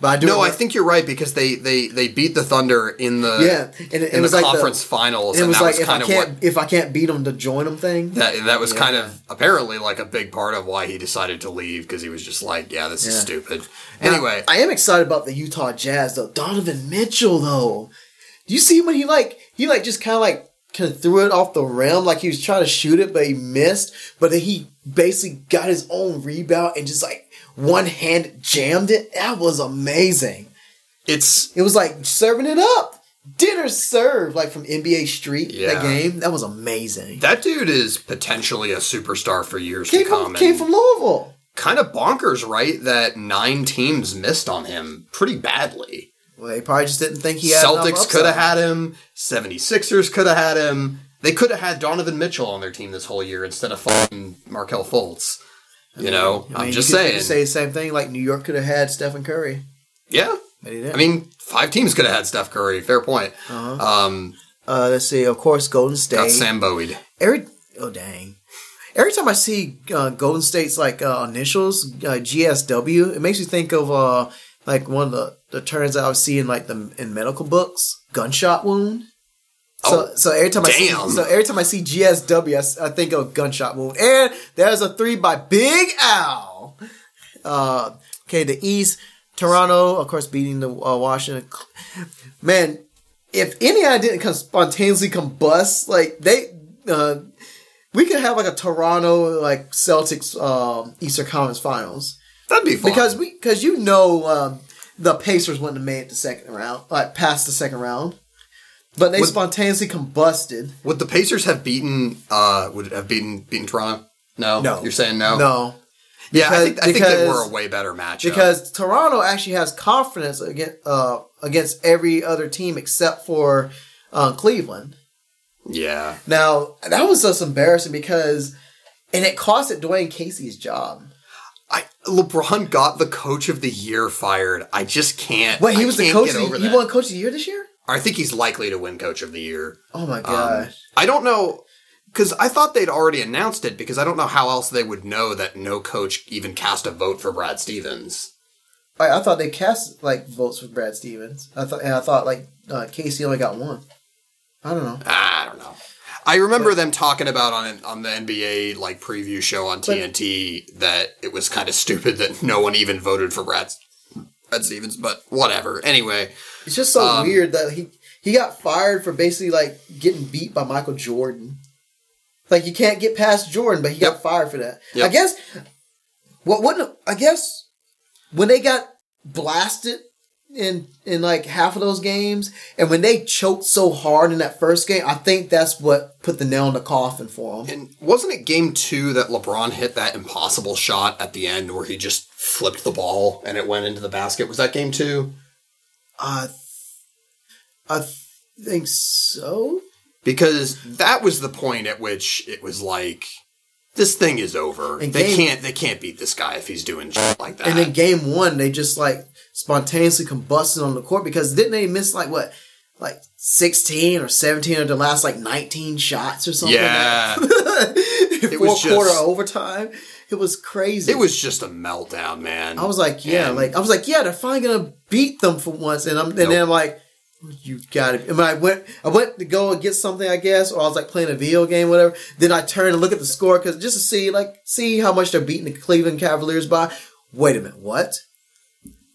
but I do No, I think you're right because they they they beat the Thunder in the yeah and it, it in was the like conference the, finals, it and was that like was if I kind of can't what if I can't beat them to join them thing that that was Yeah. kind of apparently like a big part of why he decided to leave because he was just like, yeah, this is Yeah. stupid. Now, Anyway, I am excited about the Utah Jazz though. Donovan Mitchell though. Do you see when he like he like just kind of like kind of threw it off the rim like he was trying to shoot it but he missed, but then he basically got his own rebound and just like one hand jammed it. That was amazing. it's It was like serving it up. Dinner served like from NBA Street Yeah. that game. That was amazing. that dude is potentially a superstar for years Came to come. from, came from Louisville. kind of bonkers, right? That nine teams missed on him pretty badly. Well, they probably just didn't think he had Celtics could have had him. 76ers could have had him. They could have had Donovan Mitchell on their team this whole year instead of fucking Markelle Fultz. You know, I I'm mean, just you could- you saying. say the same thing. Like New York could have had Stephen Curry, yeah. but he didn't. I mean, five teams could have had Steph Curry. Fair point. Uh-huh. Um, Uh, let's see. Of course, Golden State. got Sam Bowie. Every oh dang. Every time I see uh, Golden State's like uh, initials, uh, GSW, it makes me think of uh, like one of the, the terms that I was seeing like the in medical books, gunshot wound. So, Oh, so every time I see damn. so every time I see GSW, I I, think of gunshot wound. And there's a three by Big Al. Uh, okay, the East, Toronto, of course, beating the uh, Washington. Man, if Indiana didn't come spontaneously combust, like they, uh, we could have like a Toronto like Celtics um, Eastern Conference Finals That'd be fun. because we because you know um, the Pacers wouldn't have made it the second round, like past the second round, but they Would- spontaneously combusted. would the Pacers have beaten? Uh, would it have beaten beaten Toronto? No. No, You're saying no. no, Yeah, I think I think they were a way better matchup. because Toronto actually has confidence against uh, against every other team except for uh, Cleveland. yeah, Now that was just embarrassing because, and it costed Dwane Casey's job. I LeBron got the coach of the year fired. I just can't. Wait, he I was the can't coach. Of he won coach of the year this year. I think he's likely to win coach of the year. Oh my Um, gosh! I don't know because I thought they'd already announced it because I don't know how else they would know that no coach even cast a vote for Brad Stevens. I, I thought they cast like votes for Brad Stevens. I thought, and I thought like uh, Casey only got one. I don't know. I don't know. I remember them talking about on on the NBA like preview show on TNT that it was kind of stupid that no one even voted for Brad Brad Stevens, but whatever. Anyway, It's just so Um, weird that he he got fired for basically like getting beat by Michael Jordan. Like you can't get past Jordan, but he got fired for that. Yep. I guess what wouldn't I guess when they got blasted in in like half of those games, and when they choked so hard in that first game, I think that's what put the nail in the coffin for them. And wasn't it game two that LeBron hit that impossible shot at the end where he just flipped the ball and it went into the basket? Was that game two? I th- I think so. Because that was the point at which it was like, this thing is over. And they game- can't they can't beat this guy if he's doing shit like that. And then game one, they just like spontaneously combusted on the court because didn't they miss like what, like sixteen or seventeen of the last like nineteen shots or something? Yeah. it was quarter just- overtime. It was crazy. it was just a meltdown, man. I was like, yeah, And- like I was like, yeah, they're finally gonna beat them for once, and I'm and Nope. then I'm like. You got it. And I went, I went to go and get something, I guess, or I was like playing a video game, whatever. Then I turned and look at the score because just to see, like, see how much they're beating the Cleveland Cavaliers by. Wait a minute, what?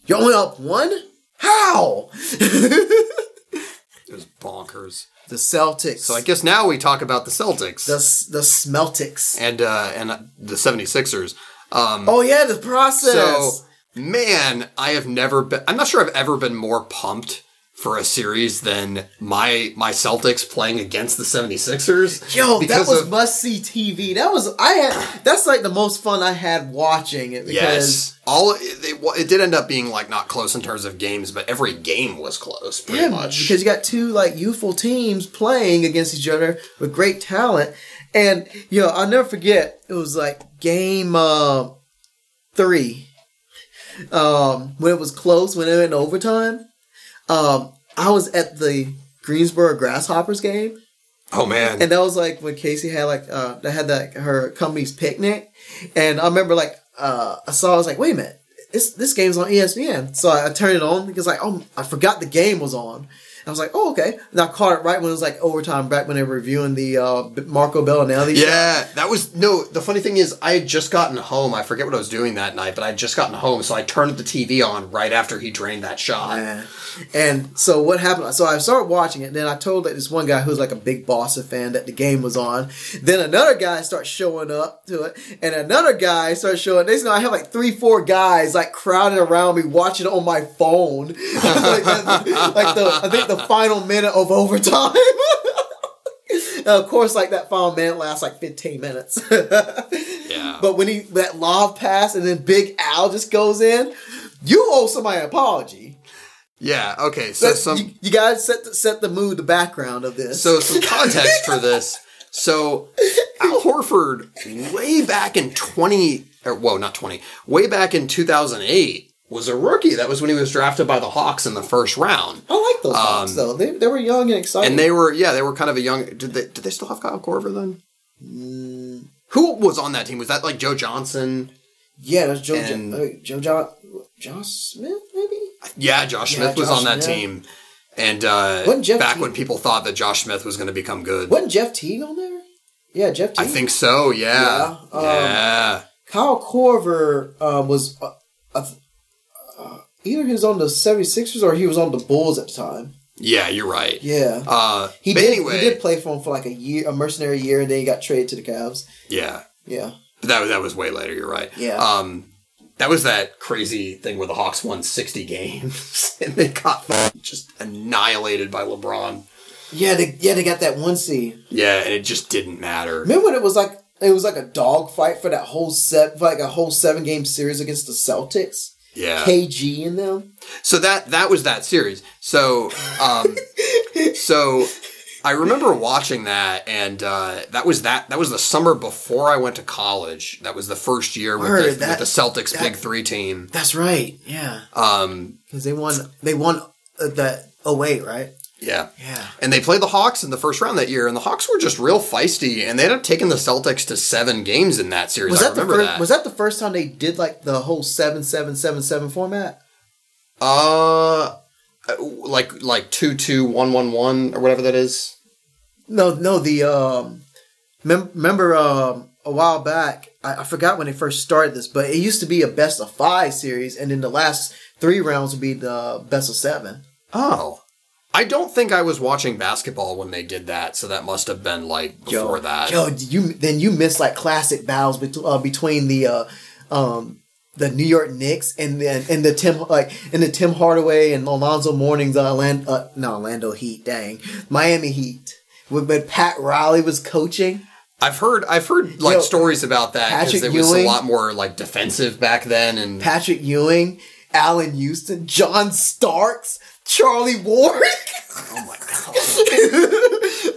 You're only up one? How? it was bonkers. Celtics. So I guess now we talk about the Celtics the the Smeltics. and uh and uh, the 76ers. Um Oh yeah, the process. So, man, I have never been. I'm not sure I've ever been more pumped for a series than my my Celtics playing against the 76ers. Yo, that was of- must see TV. That was I had. That's like the most fun I had watching it because Yes, all it, it, did end up being like not close in terms of games, but every game was close, pretty yeah, much. because you got two like youthful teams playing against each other with great talent, and you know I'll never forget. It was like game uh, three, um, when it was close when it went overtime. Um, I was at the Greensboro Grasshoppers game. oh man, And that was like when Casey had like uh they had that her company's picnic. And I remember like uh I saw I was like, wait a minute, this this game's on ESPN. So I, I turned it on because like oh I forgot the game was on. I was like, oh okay. And I caught it right when it was like overtime, back when they were reviewing the uh Marco Belinelli. shot. Yeah, that was no. The funny thing is, I had just gotten home. I forget what I was doing that night, but I had just gotten home, so I turned the TV on right after he drained that shot. And so what happened? So I started watching it. And then I told like this one guy who's like a big Boston fan that the game was on. Then another guy starts showing up to it, and another guy starts showing. They know I have like three, four guys like crowded around me watching on my phone, like, like the I think the final minute of overtime. Of course, like that final minute lasts like 15 minutes. Yeah. But when he that lob pass and then Big Al just goes in, you owe somebody an apology. Yeah. Okay. So some you, you gotta set the, set the mood, the background of this. So some context for this. So Al Horford, way back in twenty, or whoa, not twenty, way back in two thousand eight, was a rookie. That was when he was drafted by the Hawks in the first round, I like those Hawks though. They, they were young and exciting. Um, and they were yeah, they were kind of a young. Did they did they still have Kyle Korver then? Mm, Who was on that team? Was that like Joe Johnson? yeah, there's Joe And- jo- uh, Joe John Josh Smith maybe. Yeah, Josh Yeah, Smith was Josh on that Smith. team. And uh, back when people thought that Josh Smith was going to become good, Wasn't Jeff Teague on there? Yeah, Jeff Teague. I think so. Yeah, Yeah, um, yeah. Kyle Korver uh, was uh, either he was on the 76ers or he was on the Bulls at the time. Yeah, you're right. Yeah. Uh, He but did. anyway, He did play for him for like a year, a mercenary year, and then he got traded to the Cavs. yeah, Yeah. but that was that was way later. You're right. Yeah. Um, that was that crazy thing where the Hawks won 60 games and they got just annihilated by LeBron. Yeah, they, yeah, they got that one seed. Yeah, and it just didn't matter. Remember when it was like it was like a dog fight for that whole set, like a whole seven game series against the Celtics. Yeah. KG in them. So that that was that series. So um, so I remember watching that, and uh, that was that that was the summer before I went to college. That was the first year with, Word, the, that- with the Celtics that- Big Three team. That's right. Yeah, Um, because they won. They won uh, that 08, right? Yeah. Yeah. And they played the Hawks in the first round that year, and the Hawks were just real feisty, and they ended up taking the Celtics to seven games in that series. Was I that the first? that. Was that the first time they did like the whole seven seven seven seven format? uh, like like two two one one one or whatever that is. No, no. The um, mem- remember um, a while back. I, I forgot when they first started this, but it used to be a best of five series, and then the last three rounds would be the best of seven. Oh, I don't think I was watching basketball when they did that, so that must have been like before yo, that. Yo, you then you missed like classic battles bet- uh, between the uh, um, the New York Knicks and then and the Tim like in the Tim Hardaway and Alonzo Mourning's uh, Land, uh no Orlando Heat, dang Miami Heat. When, Pat Riley was coaching, I've heard I've heard like Yo, stories about that because it was Ewing- a lot more like defensive back then, and Patrick Ewing, Allan Houston, John Starks, Charlie Ward. oh my god,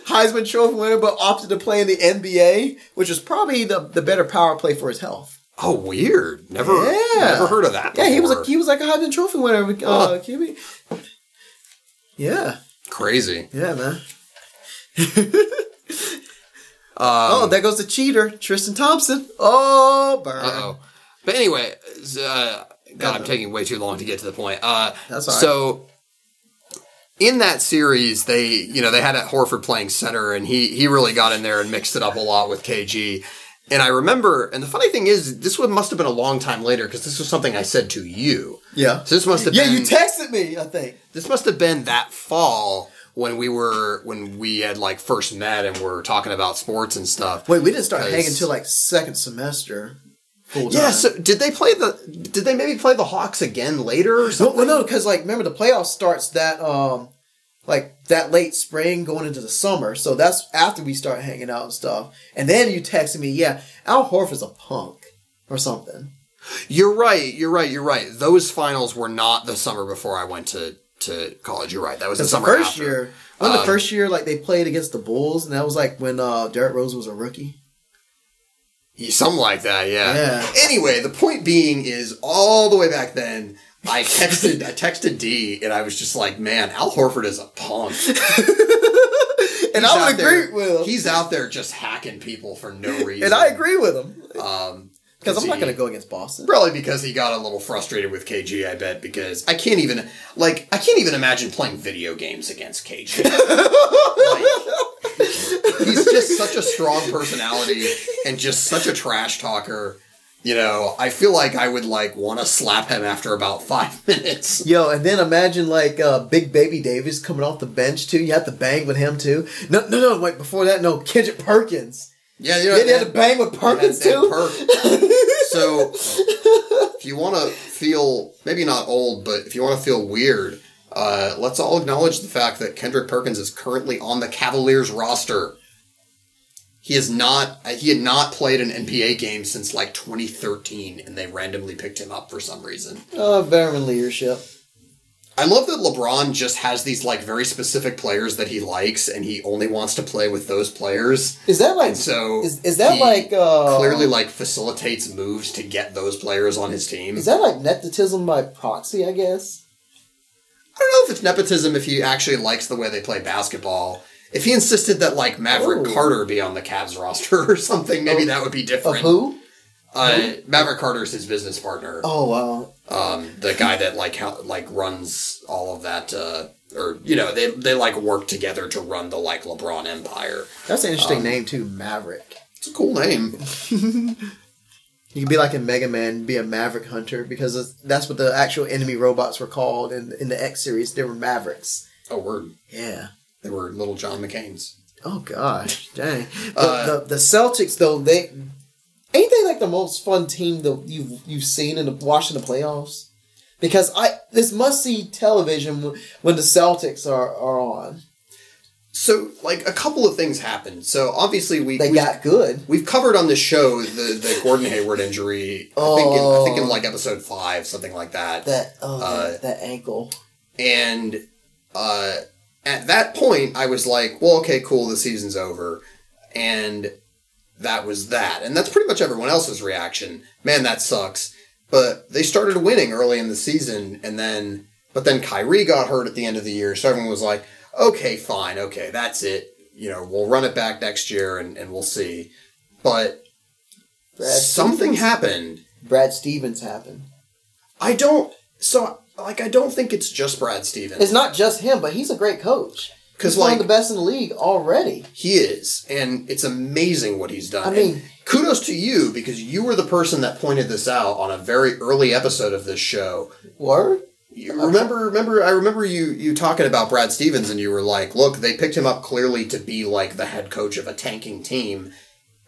Heisman Trophy winner, but opted to play in the NBA, which is probably the, the better power play for his health. oh weird, never Yeah. never heard of that. Yeah, he was before. like he was like a Heisman Trophy winner. Uh, Huh. QB. Yeah, crazy. yeah, man. Um, oh, there goes the cheater, Tristan Thompson. Oh, burn. Oh. But anyway, uh, God, I'm taking way too long to get to the point. Uh, That's all right. So in that series, they you know they had at Horford playing center, and he he really got in there and mixed it up a lot with KG. And I remember, and the funny thing is, this one must have been a long time later because this was something I said to you. Yeah. So this must have Yeah, been you texted me. I think. this must have been that fall when we were when we had like first met and we were talking about sports and stuff. Wait, we didn't start hanging until like second semester. Full Yeah, so did they play the? Did they maybe play the Hawks again later or No, something? well, no, because like remember the playoff starts that um like that late spring going into the summer, so that's after we start hanging out and stuff. And then you texted me, yeah, Al Horford's a punk or something. You're right. You're right. You're right. Those finals were not the summer before I went to to college. You're right. That was the Because the summer first after. year, when the Um, first year like they played against the Bulls, and that was like when uh Derrick Rose was a rookie. Something like that. Yeah. Yeah. Anyway, the point being is all the way back then. I texted I texted D and I was just like, man, Al Horford is a punk. and I would there- agree with him. He's out there just hacking people for no reason. and I agree with him Um, because I'm not going to go against Boston. Probably because he got a little frustrated with KG, I bet, because I can't even like I can't even imagine playing video games against KG. Like, he's just such a strong personality and just such a trash talker. You know, I feel like I would like want to slap him after about five minutes. Yo, and then imagine like uh, Big Baby Davis coming off the bench too. You have to bang with him too. No, no, no. Wait, before that, no, Kendrick Perkins. Yeah, you know, they had to bang with Perkins they too. had Perk. So, if you want to feel maybe not old, but if you want to feel weird, uh, let's all acknowledge the fact that Kendrick Perkins is currently on the Cavaliers roster. He is not. He had not played an NBA game since like 2013, and they randomly picked him up for some reason. Uh, veteran leadership. I love that LeBron just has these like very specific players that he likes, and he only wants to play with those players. Is that like? And so is, is that like? Uh, clearly like facilitates moves to get those players on his team. Is that like nepotism by proxy? I guess. I don't know if it's nepotism if he actually likes the way they play basketball. If he insisted that like Maverick Ooh. Carter be on the Cavs roster or something, maybe Of- that would be different. who? Uh, Maverick Carter's his business partner. Oh wow. Um, the guy that like how, like runs all of that, uh, or you know, they they like work together to run the like LeBron empire. That's an interesting Um, name too, Maverick. It's a cool name. You could be like in Mega Man, be a Maverick Hunter because that's what the actual enemy robots were called in in the X series. They were Mavericks. Oh, word. Yeah. They were little John McCain's. Oh gosh, dang. Uh, the the Celtics though they ain't they like the most fun team that you've you've seen in the watching the playoffs. Because I this must see television when- the Celtics are, are on. So, like, a couple of things happened. So, obviously, we They we- got good. We've covered on the show the, the Gordon Hayward injury. I think in, I think in Oh. like episode five, something like that. That oh Uh, that, that ankle. And uh, at that point, I was like, "Well, okay, cool. The season's over," and that was that. And that's pretty much everyone else's reaction. Man, that sucks. But they started winning early in the season, and then but then Kyrie got hurt at the end of the year, so everyone was like, "Okay, fine, okay, that's it. You know, we'll run it back next year, and, and we'll see." But Brad something Stevens? happened. Brad Stevens happened. I don't. So like, I don't think it's just Brad Stevens. It's not just him, but he's a great coach. 'Cause, He's one of the best in the league already. He is, and it's amazing what he's done. I mean- And kudos to you because you were the person that pointed this out on a very early episode of this show. Word? You remember, remember, I remember you you talking about Brad Stevens, and you were like, "Look, they picked him up clearly to be like the head coach of a tanking team,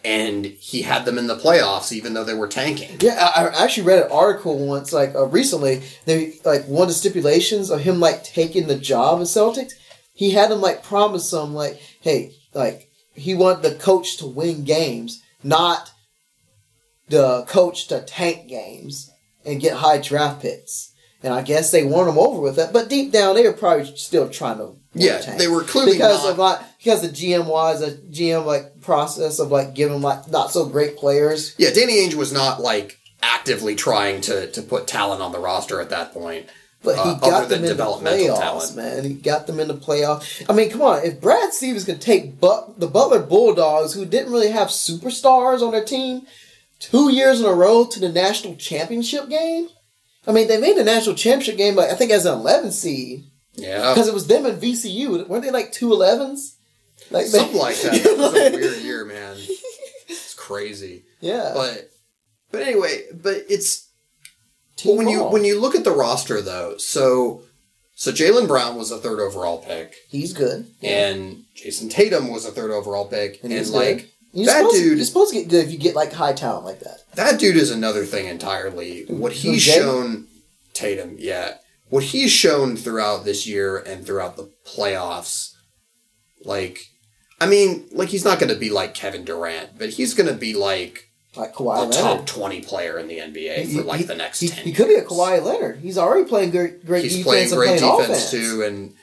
and he had them in the playoffs, even though they were tanking." Yeah, I, I actually read an article once, like uh, recently. They like one of the stipulations of him like taking the job in Celtics. He had them like promise them like, hey, like he wanted the coach to win games, not the coach to tank games and get high draft picks. And I guess they won him over with that, but deep down they were probably still trying to Yeah, tank. they were clearly because not- of like because the GM was a GM like process of like giving like not so great players. Yeah, Danny Ainge was not like actively trying to to put talent on the roster at that point. But he uh, got other them than in the developmental playoffs, talent. man. He got them in the playoffs. I mean, come on. If Brad Stevens could take but- the Butler Bulldogs, who didn't really have superstars on their team, two years in a row to the national championship game. I mean, they made the national championship game, like I think, as an 11 seed Yeah, because it was them and VCU. Weren't they like two 11s? Like they- something like that. It was a weird year, man. It's crazy. Yeah. But but anyway, but it's when you when you look at the roster though, so so Jaylen Brown was a third overall pick, he's good, and Jayson Tatum was a third overall pick, and and, he's like good. You're that supposed, dude- you're supposed to get good if you get like high talent like that. that dude is another thing entirely. What he's shown, Tatum, yeah, what he's shown throughout this year and throughout the playoffs, like. I mean, like he's not going to be like Kevin Durant, but he's going to be like Like a Kawhi Leonard. top twenty player in the NBA for like the next he, ten. He could be a. Kawhi Leonard. He's already playing great, great He's defense playing great playing defense offense. too, and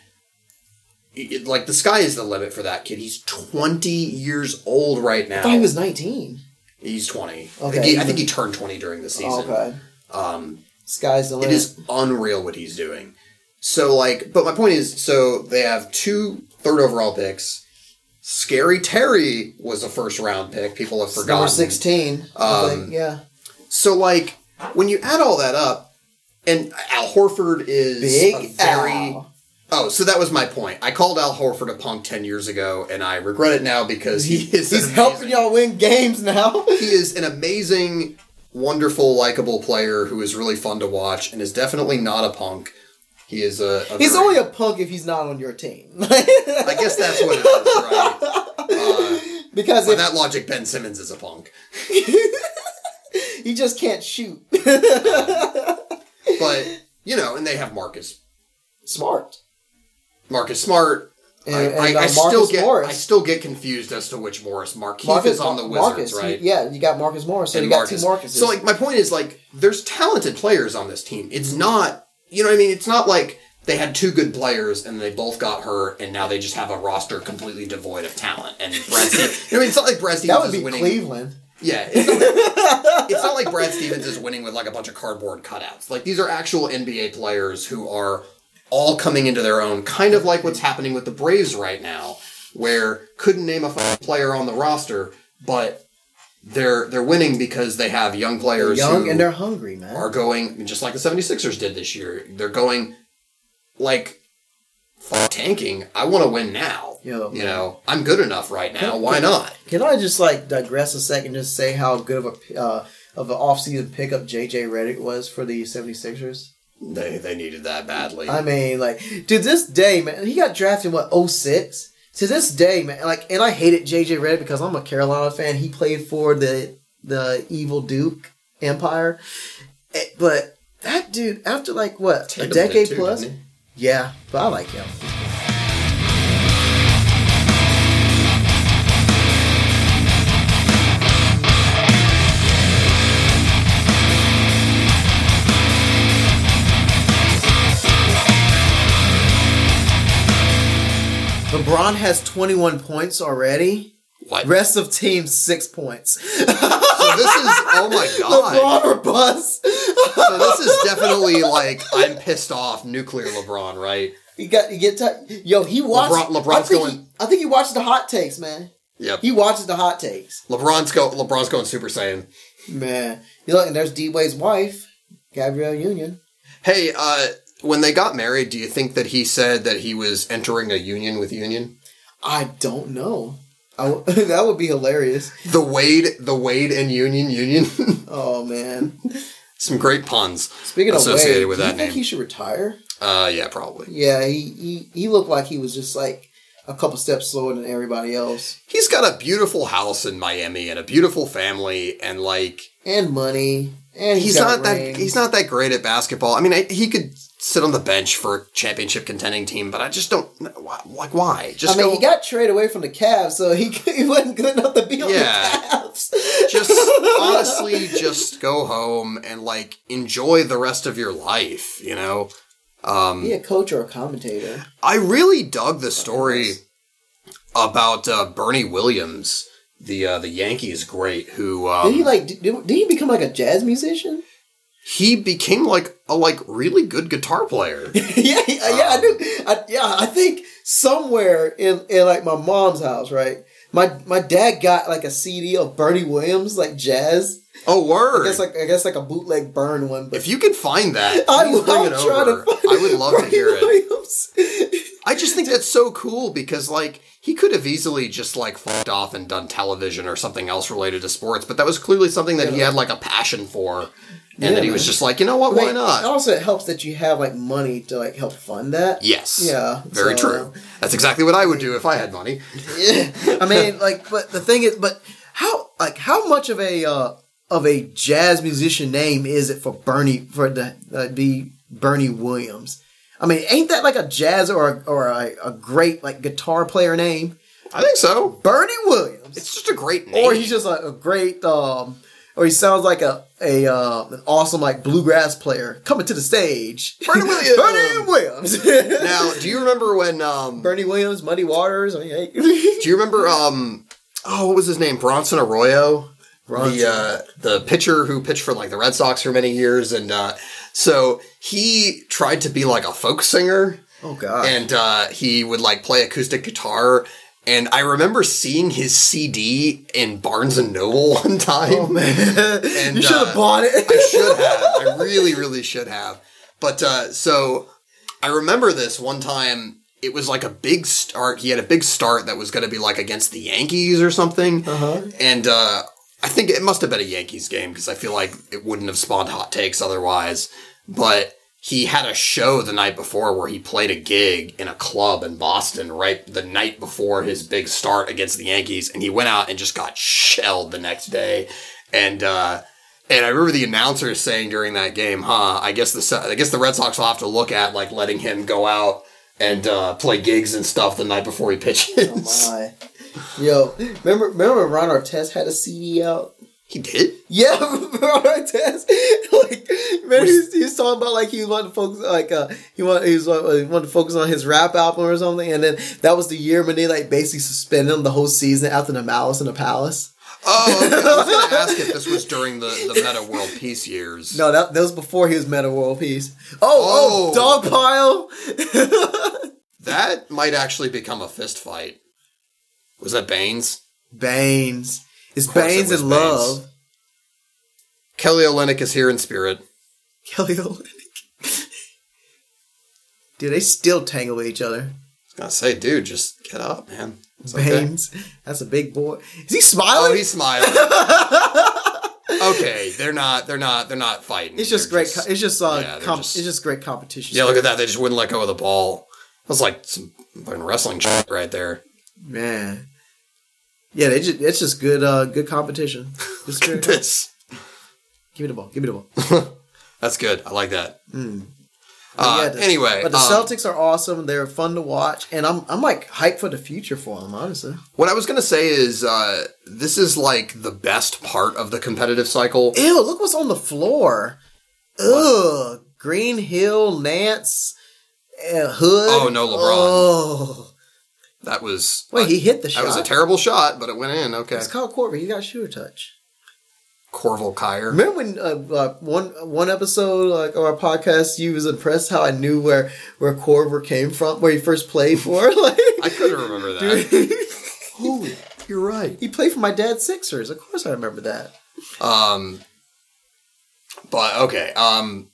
it- like the sky is the limit for that kid. He's twenty years old right now. I thought he was 19. He's twenty. I, think he, I think he turned twenty during the season. Oh, okay. Um, Sky's the limit. is unreal what he's doing. So like, but my point is, so they have two third overall picks. Scary Terry was a first round pick. People have forgotten. Number 16. I Um, yeah. So like, when you add all that up, and Al Horford is Big a very Al. Oh, so that was my point. I called Al Horford a punk ten years ago, and I regret it now because he is He's an helping y'all win games now. He is an amazing, wonderful, likable player who is really fun to watch, and is definitely not a punk. He is a. a He's very- only a punk if he's not on your team. I guess that's what it is, right? Uh, because by if that logic, Ben Simmons is a punk. he just can't shoot. But you know, and they have Marcus Smart. Marcus Smart. And, I, and, uh, I still Marcus get Morris. I still get confused as to which Morris. Markieff Marcus is on the Wizards, Marcus, right? Yeah, you got Marcus Morris. So and you got Marcus. two Marcuses. So like my point is like there's talented players on this team. It's not you know what I mean. It's not like they had two good players and they both got hurt and now they just have a roster completely devoid of talent. And Brad Stevens, I mean, it's not like Brad Stevens that would be winning. Cleveland. Yeah, it's not, like, it's not like Brad Stevens is winning with like a bunch of cardboard cutouts. Like these are actual NBA players who are all coming into their own, kind of like what's happening with the Braves right now, where couldn't name a player on the roster, but they're they're winning because they have young They're players young who and they're hungry, man. are going just like the 76ers did this year. They're going like tanking. I want to win now. Yo, you know, I'm good enough right now. Can- Why not? Can I just like digress a second, just say how good of a uh, of an offseason pickup JJ Redick was for the 76ers? They they needed that badly. I mean, like, to this day, man, he got drafted, in what, 06? To this day, man, like, and I hated JJ Redick because I'm a Carolina fan. He played for the the evil Duke Empire. Eh, But that dude, after like, what, Tatum a decade too, plus? Yeah, but I like him. LeBron has 21 points already. What? Rest of team six points. So this is oh my god. LeBron or bust. So this is definitely like I'm pissed off nuclear LeBron, right? You got you get t- yo. He watched. LeBron- LeBron's I think going- He, I think he watches the hot takes, man. Yep. He watches the hot takes, LeBron's go LeBron's going Super Saiyan. man. You look, and there's D Wade's wife, Gabrielle Union. Hey, uh when they got married, do you think that he said that he was entering a union with Union? I don't know. I w- that would be hilarious. The Wade the Wade and Union Union. Oh man, some great puns Speaking of associated Wade, with do you that think name. he should retire? uh, yeah, probably. Yeah, he, he he looked like he was just like a couple steps slower than everybody else, He's got a beautiful house in Miami and a beautiful family, and like and money, and he's got not that he's not that great at basketball. I mean, I, he could sit on the bench for a championship contending team, but I just don't like why. Just I mean, go, he got traded away from the Cavs, so he he wasn't good enough to be on Yeah. the Cavs. just honestly just go home and like enjoy the rest of your life. You know. Um, be a coach or a commentator. I really dug the story about uh, Bernie Williams, the uh, the Yankees great, who um, Did he like? Did, did he become like a jazz musician? He became like a like really good guitar player. yeah, yeah, yeah, I do. Um, I, yeah, I think somewhere in in like my mom's house, right? My my dad got like a CD of Bernie Williams, like jazz. Oh, word! I guess like I guess like a bootleg burn one. But if you can find that, I will bring it over. to I would love to Bernie hear it. I just think that's so cool because like he could have easily just like fucked off and done television or something else related to sports, but that was clearly something that he had like a passion for, and Yeah, that he was just like, you know what, why mean, not? Also, it helps that you have like money to like help fund that. Yes. Yeah, Very so- true. That's exactly what I would do if I had money. Yeah, I mean, like, but the thing is, but how, like, how much of a uh, of a jazz musician name is it for Bernie for the uh, be Bernie Williams? I mean, ain't that like a jazz or a, or a, a great like guitar player name, I think so. Bernie Williams? It's just a great name. or he's just like a great, um, or he sounds like a a uh, an awesome like bluegrass player coming to the stage. Bernie Williams. Bernie Williams. now, do you remember when? Um, Bernie Williams, Muddy Waters. I mean, hey. do you remember? Um, oh, what was his name? Bronson Arroyo. Bronson. The uh, the pitcher who pitched for like the Red Sox for many years, and uh, so he tried to be like a folk singer, oh God. and uh, he would like play acoustic guitar. And I remember seeing his CD in Barnes and Noble one time. Oh man, And, you should have uh, bought it. I should have. I really, really should have. But uh, so I remember this one time. It was like a big start. He had a big start that was going to be like against the Yankees or something. Uh-huh. And uh, I think it must have been a Yankees game because I feel like it wouldn't have spawned hot takes otherwise. But he had a show the night before where he played a gig in a club in Boston right the night before his big start against the Yankees, and he went out and just got shelled the next day. And uh, and I remember the announcer saying during that game, "Huh, I guess the I guess the Red Sox will have to look at like letting him go out and uh, play gigs and stuff the night before he pitches." Oh my. Yo, remember remember Ron Artest had a CD out? He did. Yeah, Ron Artest. like, remember he, was- he was talking about like he wanted to focus like uh he wanted he was uh, he wanted to focus on his rap album or something, and then that was the year when they like basically suspended him the whole season after the Malice in the Palace. Oh, okay. I was going to ask if this was during the the Meta World Peace years. No, that, that was before he was Meta World Peace. Oh, oh, dog pile. That might actually become a fist fight. Was that Baynes? Baynes. It Baynes in love. Kelly Olynyk is here in spirit. Kelly Olynyk. Dude, they still tangle with each other. I was gonna say, dude, just get up, man. It's okay. Baynes. That's a big boy. Is he smiling? Oh, he's smiling. okay, they're not. They're not. They're not fighting. it's just They're great. co- it's just uh, yeah, just- it's just great competition. yeah, look at that. They just wouldn't let go of the ball. That was like some fucking wrestling shit right there. man. Yeah, they just, it's just good. Uh, good competition. Just Look at this. Give me the ball. Give me the ball. That's good. I like that. Mm. Uh, Yeah, the- anyway, but the um, Celtics are awesome. They're fun to watch, and I'm I'm like hyped for the future for them. Honestly. What I was gonna say is, uh, this is like the best part of the competitive cycle. Ew! Look what's on the floor. Ugh. Green Hill, Nance, uh, Hood. Oh, no, LeBron. Oh. That was Wait, he hit the shot. that was a terrible shot, but it went in. Okay, It's Kyle Korver. He got a shooter touch. Corval Kyer. Remember when uh, uh, one one episode like of our podcast, you was impressed how I knew where where Korver came from, where he first played for. like, I couldn't remember that. Holy, you're right. he played for my dad's Sixers. Of course, I remember that. Um, but okay. Um,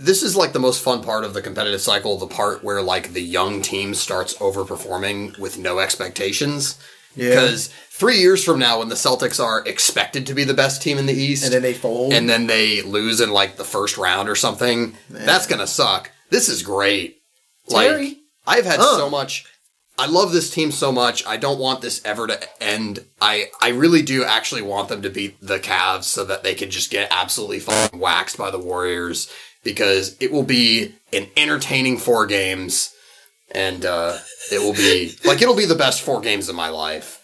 this is like the most fun part of the competitive cycle. The part where like the young team starts overperforming with no expectations, Yeah. Because three years from now, when the Celtics are expected to be the best team in the East, And then they fold. and then they lose in like the first round or something, that's gonna suck. This is great. Terry? Like I've had Huh. so much. I love this team so much. I don't want this ever to end. I I really do actually want them to beat the Cavs so that they can just get absolutely fucking waxed by the Warriors because it will be an entertaining four games and uh, it will be like it'll be the best four games of my life.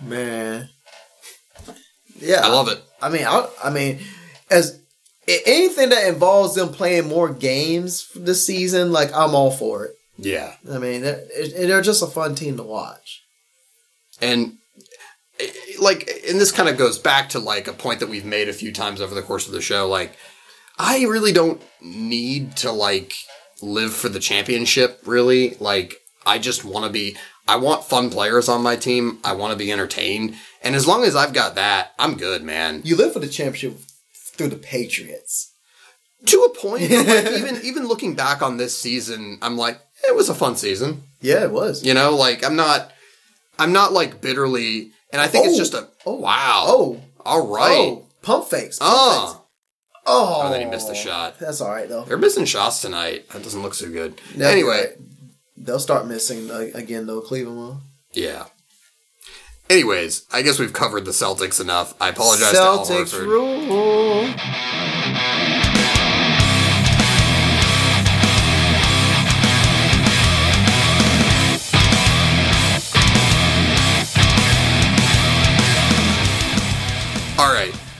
Man. Yeah. I love it. I mean, I, I mean, as anything that involves them playing more games this season, like I'm all for it. Yeah. I mean, it, they're just a fun team to watch. And like, and this kind of goes back to like a point that we've made a few times over the course of the show. Like, I really don't need to like live for the championship, really. Like, I just want to be, I want fun players on my team. I want to be entertained. And as long as I've got that, I'm good, man. You live for the championship through the Patriots. To a point, like, even even looking back on this season, I'm like, it was a fun season. Yeah, it was. You know, like I'm not, I'm not like bitterly, and I think it's Oh. just a Oh. wow. Oh, all right. oh, pump fakes. Pump uh. fakes. Oh, Oh, Oh, then he missed the shot. That's all right though. they're missing shots tonight. That doesn't look so good. That's anyway, right. they'll start missing again though. Cleveland will. yeah. Anyways, I guess we've covered the Celtics enough. I apologize to Celtics Horford. rule.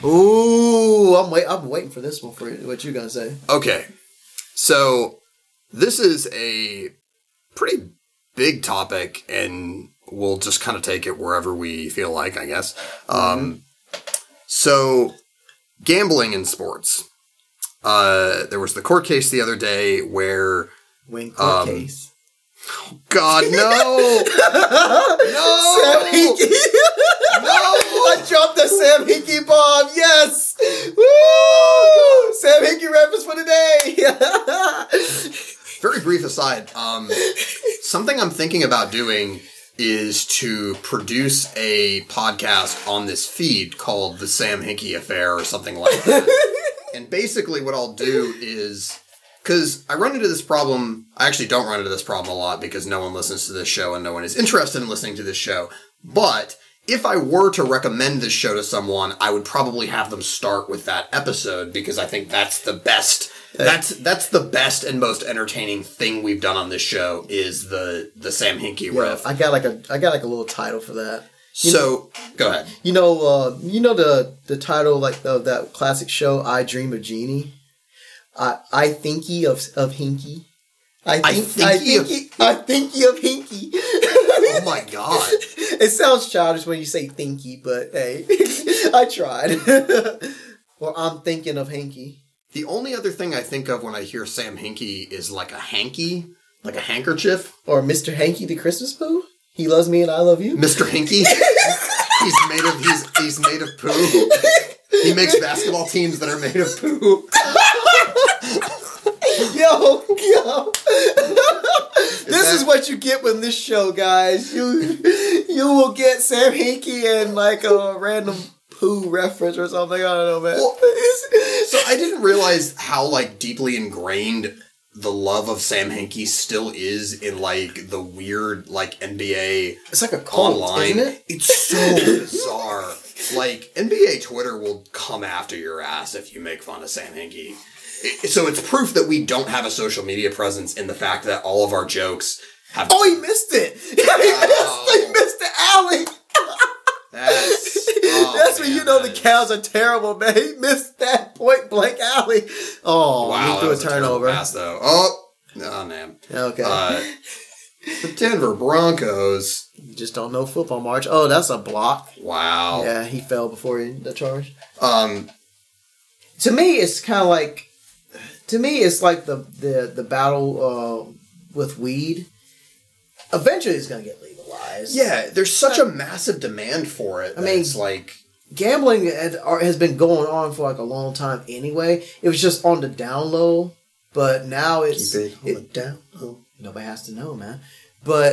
Ooh, I'm wait. I'm waiting for this one for what you gonna say. Okay. So this is a pretty big topic, and we'll just kind of take it wherever we feel like, I guess. Um, so gambling in sports. Uh, there was the court case the other day where, Wing court Um, case. God, no, no, no. I dropped the Sam Hinkie bomb. Yes. Woo! Sam Hinkie reference for the day. Very brief aside. Um, something I'm thinking about doing is to produce a podcast on this feed called the Sam Hinkie Affair or something like that. and basically, what I'll do is because I run into this problem. I actually don't run into this problem a lot because no one listens to this show and no one is interested in listening to this show. But if I were to recommend this show to someone, I would probably have them start with that episode because I think that's the best. That's that's the best and most entertaining thing we've done on this show is the the Sam Hinkie Yeah, riff. I got like a I got like a little title for that. so go ahead. You know, uh, you know the the title like of that classic show, "I Dream of Jeannie." I I thinky of of Hinky. I I think I thinky of- I thinky of Hinky. Oh my god. it sounds childish when you say thinky, but hey, I tried. or I'm thinking of Hinky. The only other thing I think of when I hear Sam Hinkie is like a hanky, like a handkerchief. Or Mr. Hankey the Christmas Pooh. He loves me and I love you. Mr. Hinkie. he's made of he's he's made of poo. He makes basketball teams that are made of poo. Yo, yo. this that- is what you get with this show, guys. You you will get Sam Hinkie and like a random poo reference or something. I don't know, man. Well, So I didn't realize how like deeply ingrained the love of Sam Hinkie still is in like the weird like NBA it's like a cult, online. isn't it? It's so bizarre. Like NBA Twitter will come after your ass if you make fun of Sam Hinkie. So it's proof that we don't have a social media presence in the fact that all of our jokes have. Oh, he missed it. he, missed, he missed the alley. That's, oh, That's when you know the Cavs are terrible, man. He missed that point blank alley. Oh, Wow, he threw a turnover. pass though. Oh, oh man. okay. Uh, the Denver Broncos. you just don't know football, March. Oh, that's a block. Wow. Yeah, he fell before he, the charge. Um. to me it's kind of like to me it's like the the the battle uh, with weed eventually it's going to get legalized Yeah, there's such a massive demand for it. I mean- it's like gambling had, has been going on for like a long time anyway it was just on the down low but now it's Keep it on it- the down low. nobody has to know man but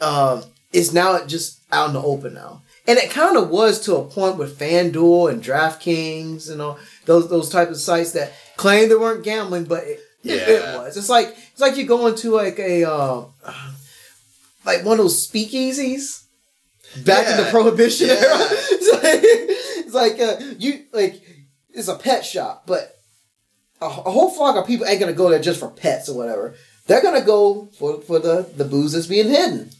um, is now just out in the open now. And it kind of was to a point with FanDuel and DraftKings and all those those type of sites that claim they weren't gambling, but it, it, it was. It's like it's like you go into like a uh, like one of those speakeasies back in the prohibition Yeah. era. It's like, it's like uh, you like it's a pet shop, but a, a whole flock of people ain't gonna go there just for pets or whatever. They're gonna go for for the the booze that's being hidden.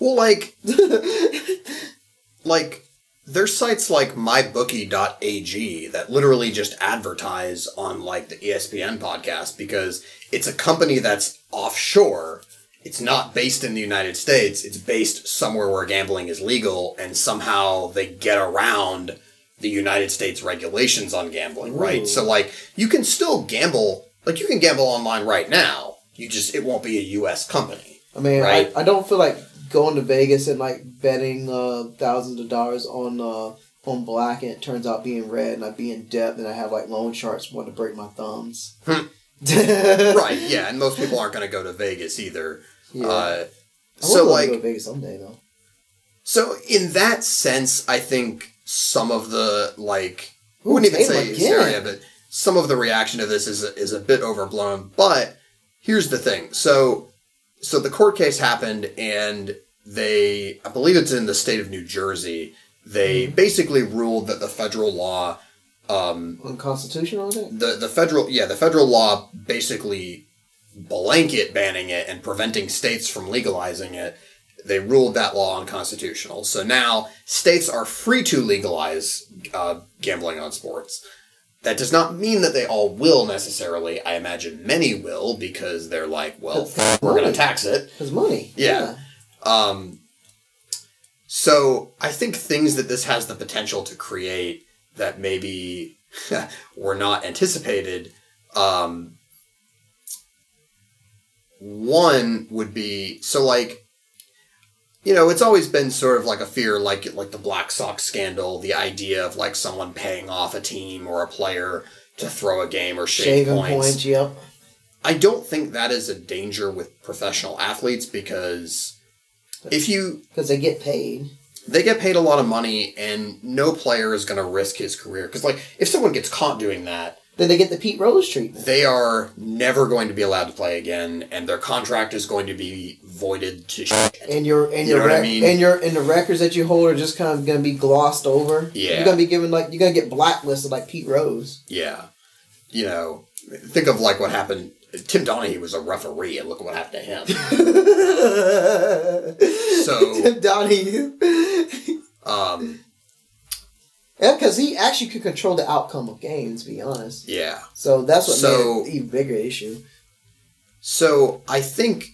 Well, like, like there's sites like mybookie.ag that literally just advertise on like the ESPN podcast because it's a company that's offshore. It's not based in the United States. It's based somewhere where gambling is legal and somehow they get around the United States regulations on gambling, right? Ooh. So like you can still gamble, like you can gamble online right now. You just it won't be a US company. I mean, Right. I, I don't feel like going to Vegas and like betting uh, thousands of dollars on uh, on black and it turns out being red and I be in debt and I have like loan sharks want to break my thumbs. Hmm. right. yeah and most people aren't going to go to vegas either Yeah. uh, I so like go to Vegas someday though. so in that sense i think some of the like I Ooh, wouldn't even say hysteria but some of the reaction to this is is a bit overblown but here's the thing so so the court case happened and they i believe it's in the state of new jersey they Mm-hmm. basically ruled that the federal law um, Unconstitutional, the the federal yeah the federal law basically blanket banning it and preventing states from legalizing it. They ruled that law unconstitutional. So now states are free to legalize uh, gambling on sports that does not mean that they all will necessarily i imagine many will because they're like well we're going to tax it Because money. Yeah. um, so I think things that this has the potential to create that maybe were not anticipated. Um, one would be so like you know it's always been sort of like a fear like like the black sox scandal the idea of like someone paying off a team or a player to throw a game or shave Shaving points. points. Yep. I don't think that is a danger with professional athletes because if you Because they get paid. they get paid a lot of money and no player is going to risk his career because like if someone gets caught doing that Then they get the Pete Rose treatment. they are never going to be allowed to play again and their contract is going to be voided to shit. And your and You your what I mean? and your and the records that you hold are just kind of gonna be glossed over. Yeah. You're gonna be given like you're gonna get blacklisted like Pete Rose. yeah you know think of like what happened tim donaghy was a referee and look what happened to him So- Tim Donaghy. um, Yeah, because he actually could control the outcome of games. To be honest, yeah so that's what So- made it even bigger issue. So I think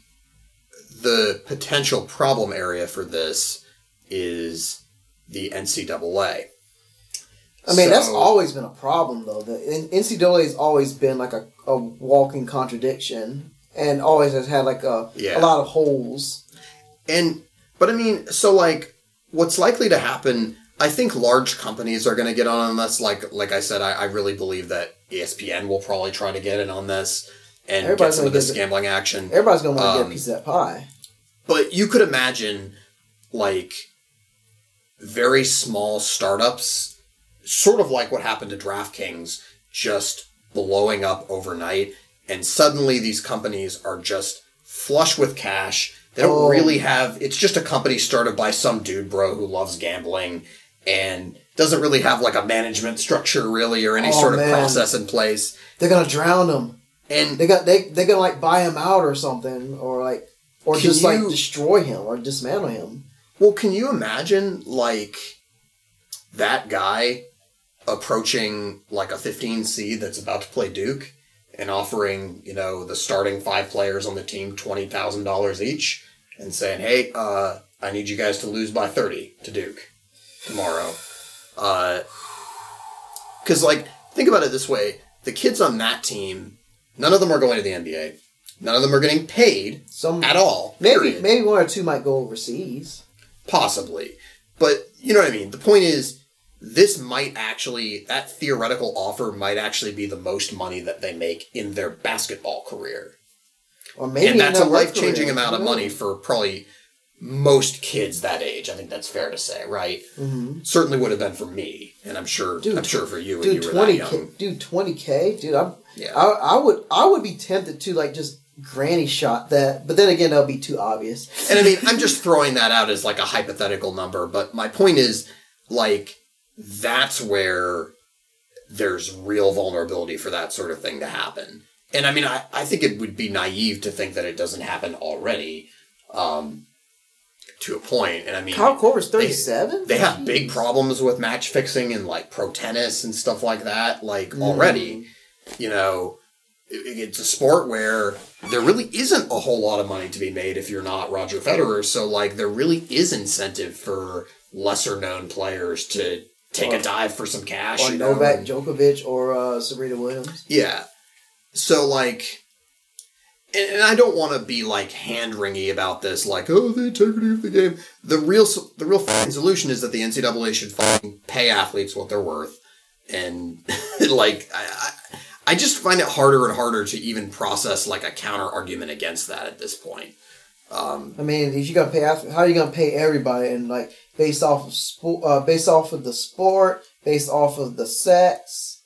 the potential problem area for this is the NCAA. I mean, that's always been a problem, though. The NCAA has always been like a, a walking contradiction, and always has had like a Yeah. a lot of holes. And but I mean, so like, what's likely to happen? I think large companies are going to get on this. Like, like I said, I, I really believe that ESPN will probably try to get in on this and Everybody's get some of this get- gambling action. Everybody's gonna want to get Um, a piece of that pie. But you could imagine, like, very small startups, sort of like what happened to DraftKings, just blowing up overnight, and suddenly these companies are just flush with cash. They don't Oh. really have. It's just a company started by some dude, bro, who loves gambling and doesn't really have like a management structure, really, or any Oh, sort of man. process in place. They're gonna drown him. And They got they they're gonna like buy him out or something, or like or just like destroy him or dismantle him. Well, can you imagine like that guy approaching like a 15 seed that's about to play Duke and offering, you know, the starting five players on the team $20,000 each and saying, "Hey, uh, I need you guys to lose by 30 to Duke tomorrow." Uh cuz like think about it this way, the kids on that team, none of them are going to the NBA. None of them are getting paid Some at all. maybe period. maybe one or two might go overseas. Possibly. But you know what I mean? The point is, this might actually, that theoretical offer might actually be the most money that they make in their basketball career. Or maybe and that's a life changing amount of money for probably most kids that age. I think that's fair to say, right? Mm-hmm. Certainly would have been for me, and I'm sure. Dude, I'm sure for you Dude, you twenty k, dude, twenty k, dude. I'm, Yeah. I, I would, I would be tempted to like just granny shot that, but then again, that would be too obvious. And I mean, I'm just throwing that out as like a hypothetical number, but my point is, like, that's where there's real vulnerability for that sort of thing to happen. And I mean, I, I think it would be naive to think that it doesn't happen already, um, to a point. And I mean, Kyle Korver's they- thirty-seven. they have big problems with match fixing and like pro tennis and stuff like that, like Mm. already. You know, it- it's a sport where there really isn't a whole lot of money to be made if you're not Roger Federer. So like, there really is incentive for lesser known players to take Or- a dive for some cash. or you know, Novak Djokovic or uh, Serena Williams. yeah. So like, and, I don't want to be like hand wringy about this, like oh the integrity of the game. The real the real solution is that the NCAA should fucking pay athletes what they're worth, and like I, I just find it harder and harder to even process like a counter argument against that at this point. Um, I mean, if you gonna pay, how are you gonna pay everybody? And like based off of sport, uh, based off of the sport, based off of the sex,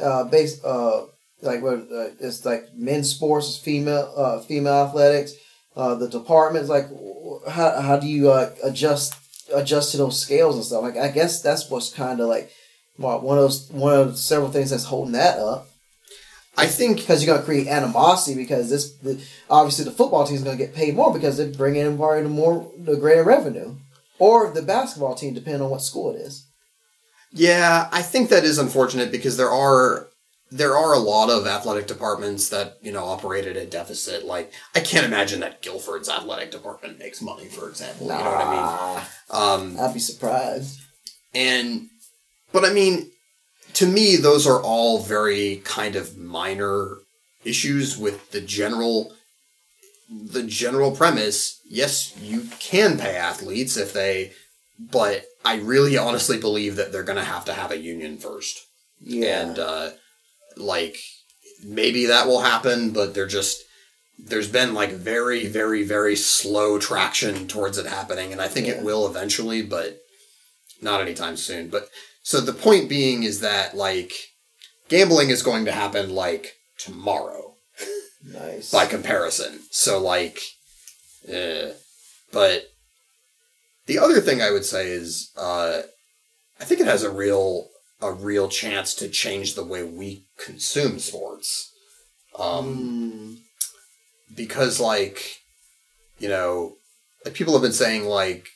uh, based uh, like what uh, it's like men's sports is female, uh, female athletics. Uh, the departments like how how do you uh, adjust adjust to those scales and stuff? Like I guess that's what's kind of like well, one of those one of several things that's holding that up I think because you're gonna create animosity because this the, obviously the football team is gonna get paid more because they're bringing in probably the more the greater revenue, or the basketball team depending on what school it is. Yeah, I think that is unfortunate because there are there are a lot of athletic departments that you know operate at a deficit. Like I can't imagine that Guilford's athletic department makes money, for example. You know what I mean? Um, I'd be surprised. and but I mean, to me, those are all very kind of minor issues with the general the general premise. Yes, you can pay athletes if they, but I really honestly believe that they're going to have to have a union first Yeah, and uh, like maybe that will happen but they're just there's been like very very very slow traction towards it happening and i think Yeah. it will eventually but not anytime soon but so the point being is that like gambling is going to happen like tomorrow nice. by comparison. So like, uh, but the other thing I would say is, uh, I think it has a real a real chance to change the way we consume sports. Um, Mm, because like you know like people have been saying like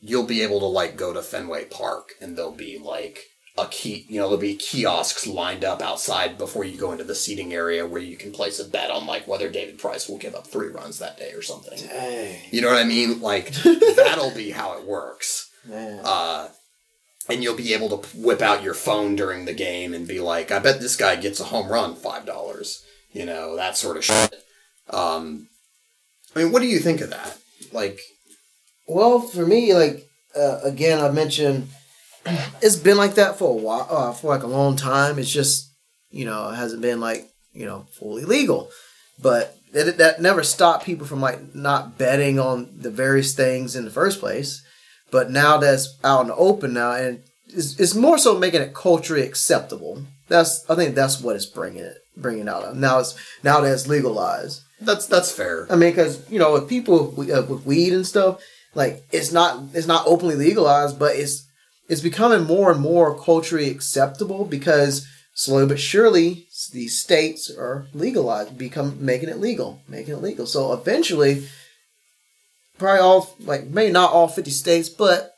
you'll be able to like go to Fenway Park and there'll be like a key you know there'll be kiosks lined up outside before you go into the seating area where you can place a bet on like whether David Price will give up three runs that day or something. dang, You know what I mean? Like that'll be how it works. Uh and you'll be able to whip out your phone during the game and be like, I bet this guy gets a home run, five dollars. You know, that sort of shit. Um, I mean, what do you think of that? Like, Well, for me, like uh, again, I mentioned it's been like that for a while, uh, for like a long time. It's just you know it hasn't been like you know fully legal, but that never stopped people from like not betting on the various things in the first place. But now that's out in the open now, and it's, it's more so making it culturally acceptable. That's I think that's what it's bringing it bringing out. Of. Now it's now that it's legalized. that's that's fair. I mean, because you know, with people with, uh, with weed and stuff, like it's not it's not openly legalized, but it's it's becoming more and more culturally acceptable because slowly but surely these states are legalized, become making it legal, making it legal. So eventually, probably all like maybe not all fifty states, but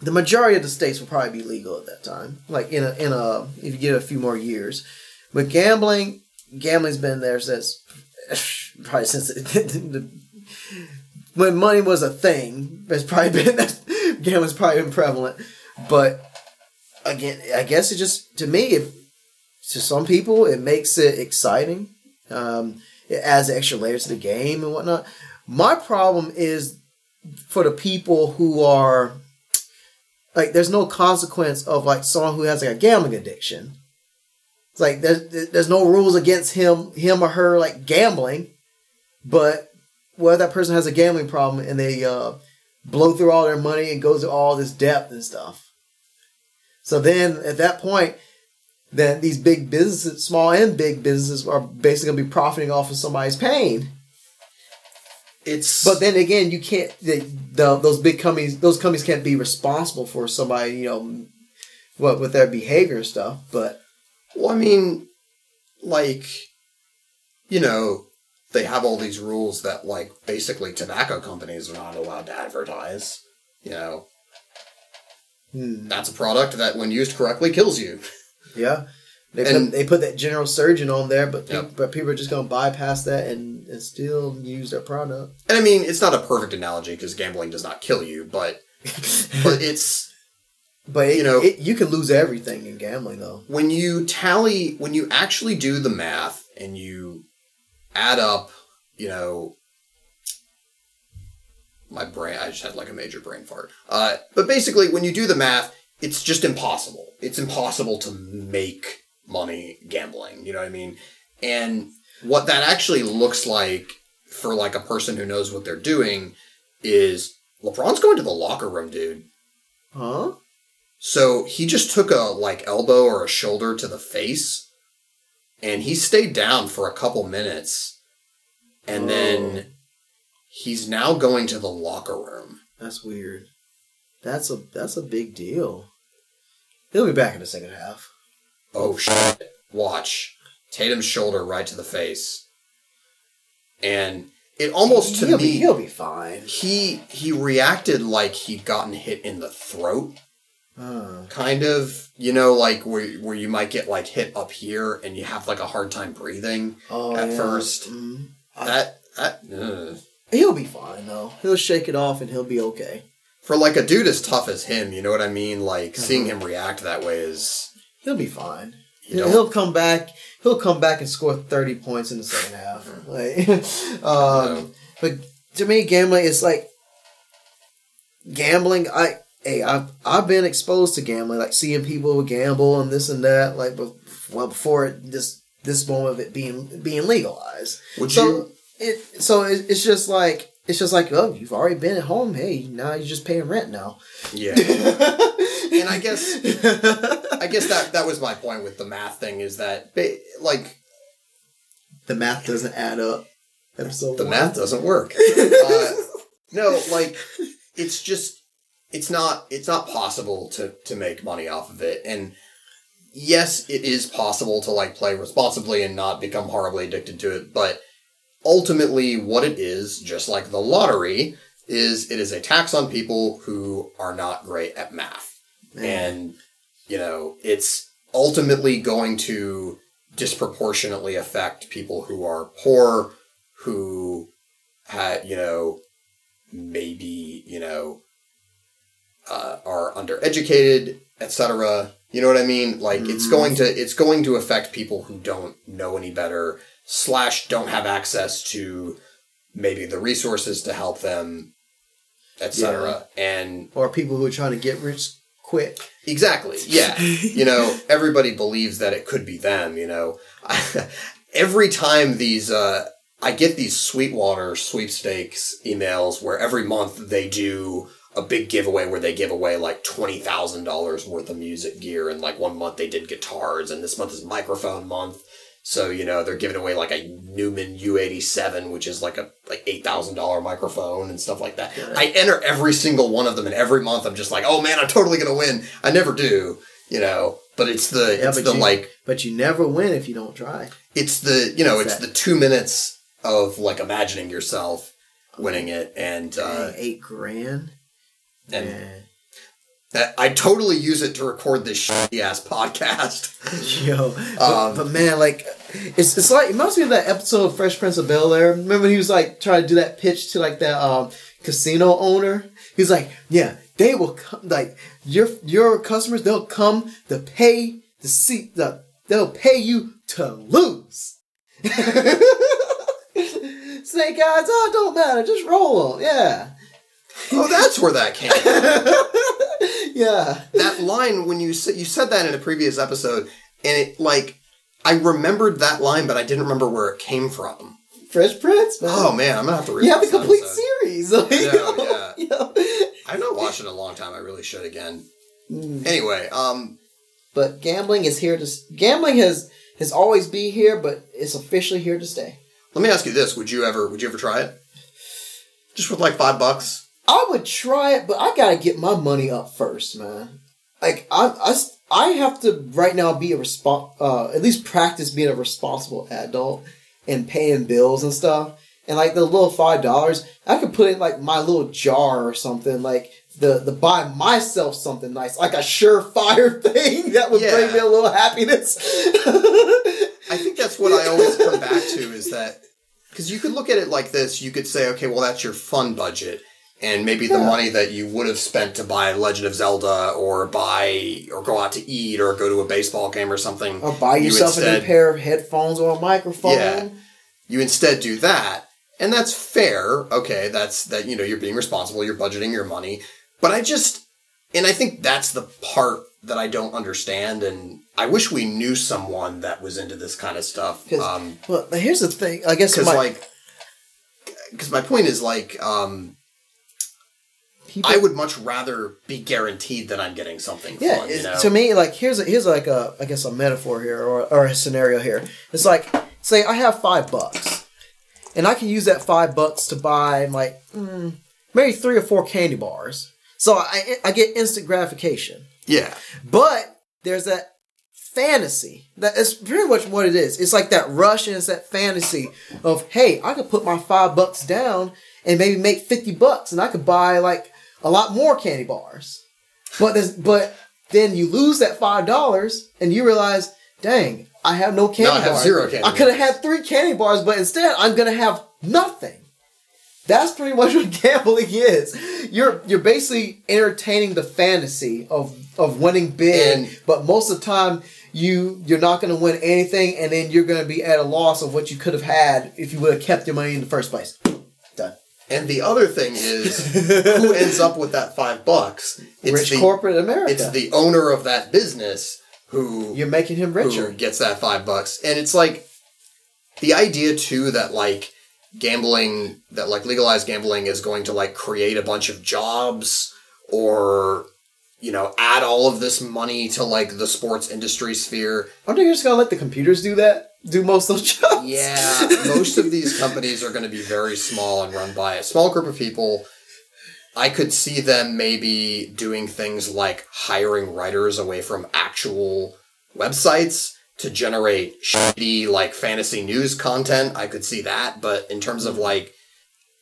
the majority of the states will probably be legal at that time. Like in a in a if you get a few more years, but gambling gambling's been there since probably since the, when money was a thing. It's probably been gambling's probably been prevalent, but again, I guess it just to me, it, to some people, it makes it exciting. Um, it adds extra layers to the game and whatnot. My problem is for the people who are like, there's no consequence of like someone who has like a gambling addiction. It's like there's there's no rules against him him or her like gambling, but whether that person has a gambling problem and they uh blow through all their money and goes to all this debt and stuff. So then at that point, then these big businesses, small and big businesses, are basically gonna be profiting off of somebody's pain. It's But then again, you can't. The, the, those big companies, those companies can't be responsible for somebody, you know, what with their behavior and stuff. But Well, I mean, like, you know, they have all these rules that, like, basically tobacco companies are not allowed to advertise. You know, hmm, that's a product that, when used correctly, kills you. yeah, they And- put they put that general surgeon on there, but Yep. peop but people are just gonna bypass that and, and still use their product. And I mean, it's not a perfect analogy because gambling does not kill you, but but it's But it, You know- it, you can lose everything in gambling, though. when you tally when you actually do the math and you add up, you know, my brain I just had like a major brain fart. Uh, but basically, when you do the math, it's just impossible. It's impossible to make money gambling. You know what I mean? And what that actually looks like for like a person who knows what they're doing is LeBron's going to the locker room, dude. Huh? So he just took a like elbow or a shoulder to the face, and he stayed down for a couple minutes, and Oh. then he's now going to the locker room. That's weird. That's a that's a big deal. He'll be back in the second half. Oh shit! Watch Tatum's shoulder right to the face, and it almost to he'll me be, he'll be fine. he he reacted like he'd gotten hit in the throat Uh, kind of you know like where where you might get like hit up here and you have like a hard time breathing oh, At yeah. first. Mhm. That that he'll be fine though. He'll shake it off and he'll be okay. for like a dude as tough as him you know what i mean like Uh-huh. seeing him react that way is He'll be fine. you He'll, know he'll come back. He'll come back and score thirty points in the second half. Like, um, but to me, gambling is like gambling. I hey, I've I've been exposed to gambling, like seeing people gamble and this and that. Like, well, before it, this this moment of it being being legalized. would so you it so it, it's just like it's just like oh, you've already been at home. Hey, now you're just paying rent now. yeah and I guess- i guess that that was my point with the math thing is that like the math doesn't add up. Episode the one. math doesn't work uh, no like it's just it's not it's not possible to to make money off of it and yes it is possible to like play responsibly and not become horribly addicted to it but ultimately what it is just like the lottery is it is a tax on people who are not great at math and you know it's ultimately going to disproportionately affect people who are poor who had you know maybe you know uh, are undereducated etc you know what i mean? Like it's Mhm. going to it's going to affect people who don't know any better slash don't have access to maybe the resources to help them etc and or people who are trying to get rich quick. Exactly. Yeah. you know, everybody believes that it could be them, you know. every time these uh I get these Sweetwater sweepstakes emails where every month they do a big giveaway where they give away like $20,000 worth of music gear and like one month they did guitars and this month is microphone month. So, you know, they're giving away like a Neumann U87 which is like a like $8,000 microphone and stuff like that. Yeah. I enter every single one of them and every month I'm just like, "Oh man, I'm totally to win." I never do, you know, but it's the Yeah, it's but the you- like But you never win if you don't try. it's the you know What's it's that? the two minutes of like imagining yourself winning it and uh eight grand. and Man. That- i totally use it to record this shitty ass podcast Yo, but, Um, but man, like it's it's like it reminds me of that episode of Fresh Prince of Bel Air. Remember when he was like trying to do that pitch to like that um, casino owner? He's like, yeah, they will come. Like your your customers, they'll come to pay to see The they'll pay you to lose. Snake eyes, oh, it don't matter, just roll them. Yeah, oh that's where that came from yeah. that line when you said you said that in a previous episode and it like i remembered that line but i didn't remember where it came from Fresh Prince, man. oh man i'm gonna have to read You have the complete episode. series. Like, Yeah, you know, watched it in a long time. I really should again. Mm. Anyway, um, But gambling is here to s- gambling has has always be here, but it's officially here to stay. let me ask you this: Would you ever would you ever try it? Just with like five bucks? I would try it, but I gotta get my money up first, man. Like I, I, I have to right now be a respon uh, at least practice being a responsible adult and paying bills and stuff. And like the little five dollars, I could put in like my little jar or something, like the the buy myself something nice, like a surefire thing that would bring me a little happiness. I think that's what I always come back to is that because you could look at it like this, you could say, okay, well that's your fun budget, and maybe the money that you would have spent to buy Legend of Zelda or buy or go out to eat or go to a baseball game or something, or buy you yourself a new pair of headphones or a microphone. Yeah. you instead do that, and that's fair. Okay, that's that you know you're being responsible, you're budgeting your money, but I just and I think that's the part that I don't understand, and I wish we knew someone that was into this kind of stuff. Um, Well, here's the thing. I guess because like because my point is like um people, i would much rather be guaranteed that i'm getting something Yeah, fun you know to me, like here's a, here's like a I guess a metaphor here or, or a scenario here. It's like say I have five bucks, and I can use that five bucks to buy like mm, maybe three or four candy bars. So I I get instant gratification, yeah but there's that fantasy that is pretty much what it is. It's like that rush and it's that fantasy of hey, I could put my five bucks down and maybe make fifty bucks, and I could buy like a lot more candy bars. But but then you lose that five dollars and you realize, dang, I have no candy Now I have bars. zero candy I could have had three candy bars, but instead I'm gonna have nothing. That's pretty much what gambling is. You're you're basically entertaining the fantasy of of winning big, And- but most of the time you you're not going to win anything, and then you're going to be at a loss of what you could have had if you would have kept your money in the first place. And the other thing is who ends up with that five bucks it's Rich the corporate America. it's the owner of that business who you're making him richer. who gets that five bucks. And it's like the idea too that like gambling that like legalized gambling is going to like create a bunch of jobs or you know add all of this money to like the sports industry sphere. Aren't they just to let the computers do that? Do most of those jobs? Yeah, most of these companies are going to be very small and run by a small group of people. I could see them maybe doing things like hiring writers away from actual websites to generate shitty like fantasy news content. I could see that, but in terms of like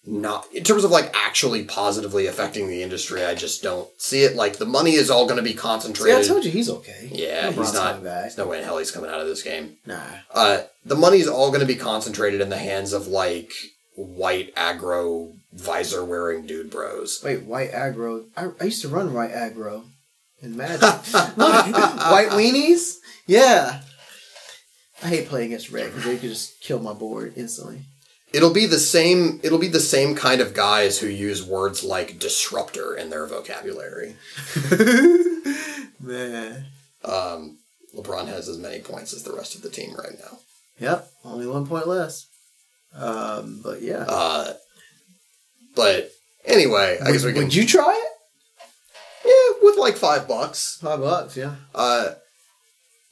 not in terms of like actually positively affecting the industry, I just don't see it. Like the money is all going to be concentrated. See, I told you he's okay. yeah, LeBron's he's not. There's no way in hell he's coming out of this game Nah. uh, the money's all going to be concentrated in the hands of like white aggro visor wearing dude bros. Wait, white aggro. I, I used to run white aggro in Magic. white weenies? Yeah. I hate playing against red because they could just kill my board instantly. It'll be the same. It'll be the same kind of guys who use words like disruptor in their vocabulary. Man. Um, LeBron has as many points as the rest of the team right now. Yep, only one point less. Um, but yeah. Uh, but anyway, I guess we can. would you try it? yeah, with like five bucks. Five bucks, yeah. Uh,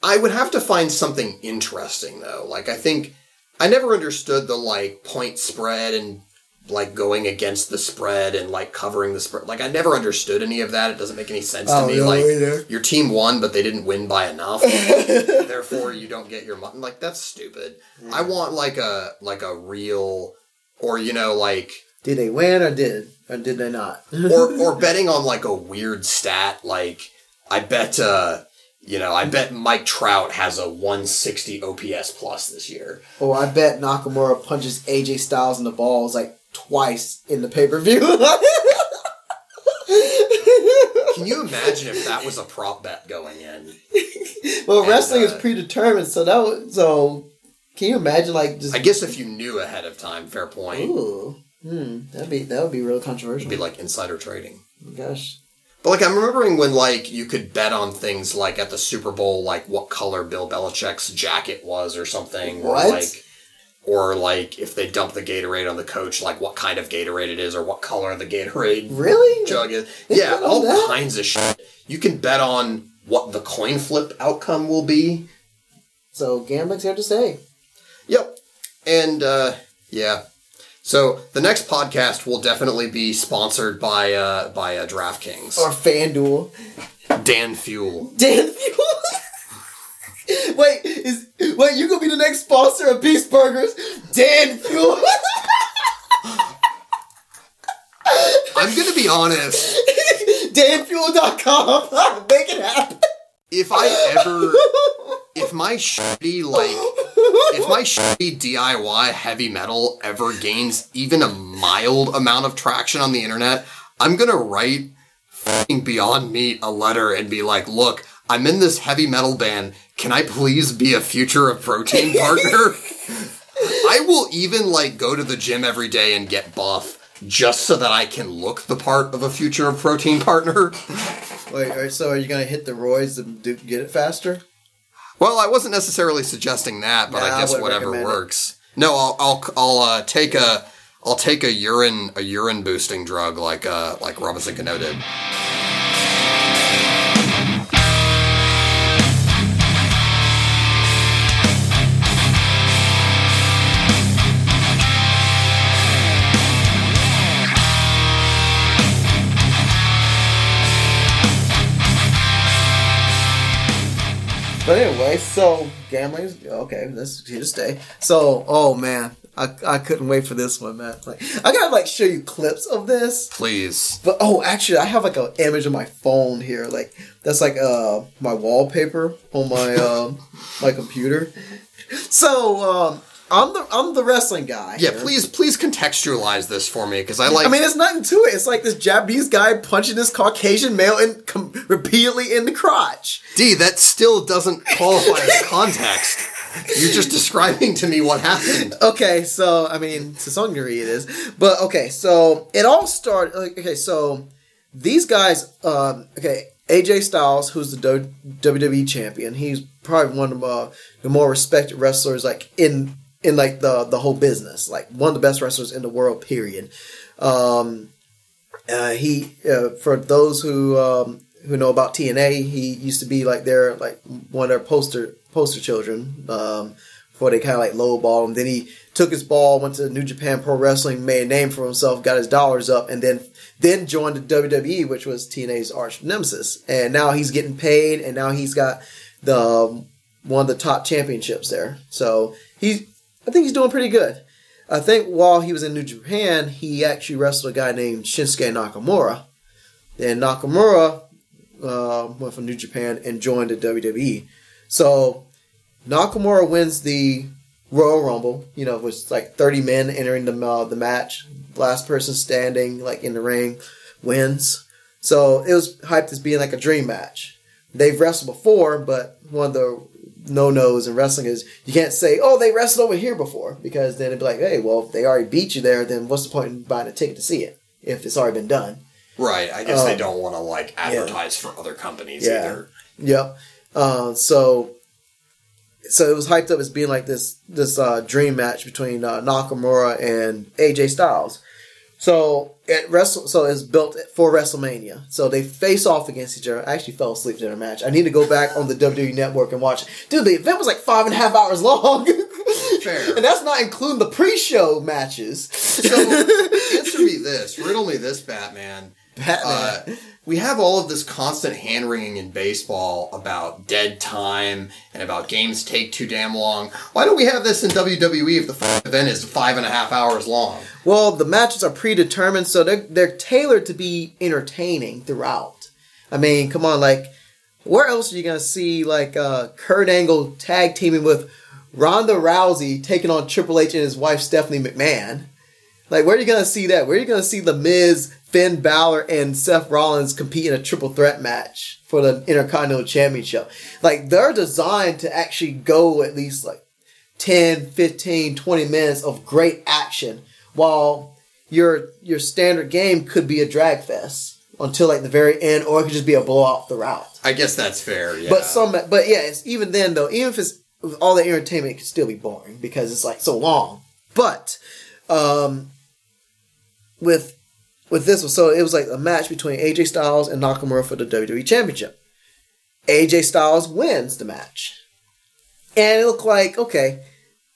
I would have to find something interesting though. Like I think I never understood the like point spread and like going against the spread and like covering the spread. Like I never understood any of that. It doesn't make any sense to Oh, me. no, like either. your team won, but they didn't win by enough. Therefore, you don't get your money. Like that's stupid. I want like a like a real, or you know like Did they win or did or did they not? or or betting on like a weird stat like I bet uh you know I bet Mike Trout has a 160 OPS plus this year. or I bet Nakamura punches AJ Styles in the balls like twice in the pay per view. Can you imagine if that was a prop bet going in? well, And, wrestling is uh, predetermined, so that was, so. Can you imagine like just? I guess if you knew ahead of time, fair point. Ooh, hmm, that'd be that would be real controversial. It'd be like insider trading. Gosh, But like I'm remembering when like you could bet on things like at the Super Bowl, like what color Bill Belichick's jacket was or something, What? or like or like if they dump the Gatorade on the coach, like what kind of Gatorade it is or what color the Gatorade Really? jug is. They Yeah, all that? kinds of shit. You can bet on what the coin flip outcome will be. So gambling's here to stay. Yep. And uh yeah. So the next podcast will definitely be sponsored by uh by uh, DraftKings. Or FanDuel. Dan Fuel. Dan Fuel. wait, is wait, you gonna be the next sponsor of Beast Burgers? Dan Fuel. I'm gonna be honest. DanFuel.com. Make it happen. If I ever if my shitty like if my shitty DIY heavy metal ever gains even a mild amount of traction on the internet, I'm gonna write fucking Beyond Meat a letter and be like, look, I'm in this heavy metal band. Can I please be a future of protein partner? I will even like go to the gym every day and get buff just so that I can look the part of a future protein partner. Wait, so are you gonna hit the roids and do, get it faster? Well, I wasn't necessarily suggesting that, but Nah, I I guess wouldn't whatever recommend it. works. No, I'll I'll I'll uh, take a I'll take a urine a urine boosting drug like uh like Robinson Cano did. But anyway, so gambling's okay. That's here to stay. So, oh man, I, I couldn't wait for this one, man. Like, I gotta like show you clips of this. Please. But oh, actually, I have like an image of my phone here. Like that's like uh my wallpaper on my um my computer. So um, I'm the I'm the wrestling guy. Yeah, here. please please contextualize this for me because I like I mean, it's nothing to it. It's like this Japanese guy punching this Caucasian male in, com- repeatedly in the crotch. D that still doesn't qualify as context. You're just describing to me what happened. Okay, so I mean, to some degree it is, but okay, so it all started. like, Okay, so these guys, um, okay, AJ Styles, who's the Do- WWE champion, he's probably one of the, uh, the more respected wrestlers, like in in like the the whole business, like one of the best wrestlers in the world. Period. Um, uh, he uh, for those who um, who know about TNA, he used to be like their like one of their poster poster children. Um, before they kind of like lowball him. Then he took his ball, went to New Japan Pro Wrestling, made a name for himself, got his dollars up, and then then joined the WWE, which was TNA's arch nemesis. And now he's getting paid, and now he's got the um, one of the top championships there. So he, I think he's doing pretty good. I think while he was in New Japan, he actually wrestled a guy named Shinsuke Nakamura. Then Nakamura uh, went from New Japan and joined the WWE. So Nakamura wins the Royal Rumble. You know, with like thirty men entering the uh, the match. Last person standing, like in the ring, wins. So it was hyped as being like a dream match. They've wrestled before, but one of the no nos in wrestling is you can't say, "Oh, they wrestled over here before," because then it'd be like, "Hey, well, if they already beat you there, then what's the point in buying a ticket to see it if it's already been done?" Right. I guess they Um, don't want to like advertise for other companies Yeah. either. Yep. Uh, so, so it was hyped up as being like this this uh, dream match between uh, Nakamura and AJ Styles. So it wrestle so it's built for WrestleMania. So they face off against each other. I actually fell asleep during the match. I need to go back on the WWE Network and watch. It. Dude, the event was like five and a half hours long. Fair. and that's not including the pre-show matches. So answer me this: riddle me this, Batman. Uh, Batman. We have all of this constant hand wringing in baseball about dead time and about games take too damn long. Why don't we have this in WWE if the event is five and a half hours long? Well, the matches are predetermined, so they're they're tailored to be entertaining throughout. I mean, come on, like where else are you gonna see like uh, Kurt Angle tag teaming with Ronda Rousey taking on Triple H and his wife Stephanie McMahon? Like, where are you gonna see that? Where are you gonna see the Miz, Finn Balor, and Seth Rollins compete in a triple threat match for the Intercontinental Championship? Like, they're designed to actually go at least like 10, 15, 20 minutes of great action while your your standard game could be a drag fest until like the very end or it could just be a blowout throughout. I guess that's fair. Yeah. But some but yeah, it's even then though, even if it's all the entertainment it could still be boring because it's like so long. But um, with with this one, so it was like a match between AJ Styles and Nakamura for the WWE Championship. AJ Styles wins the match, and it looked like okay.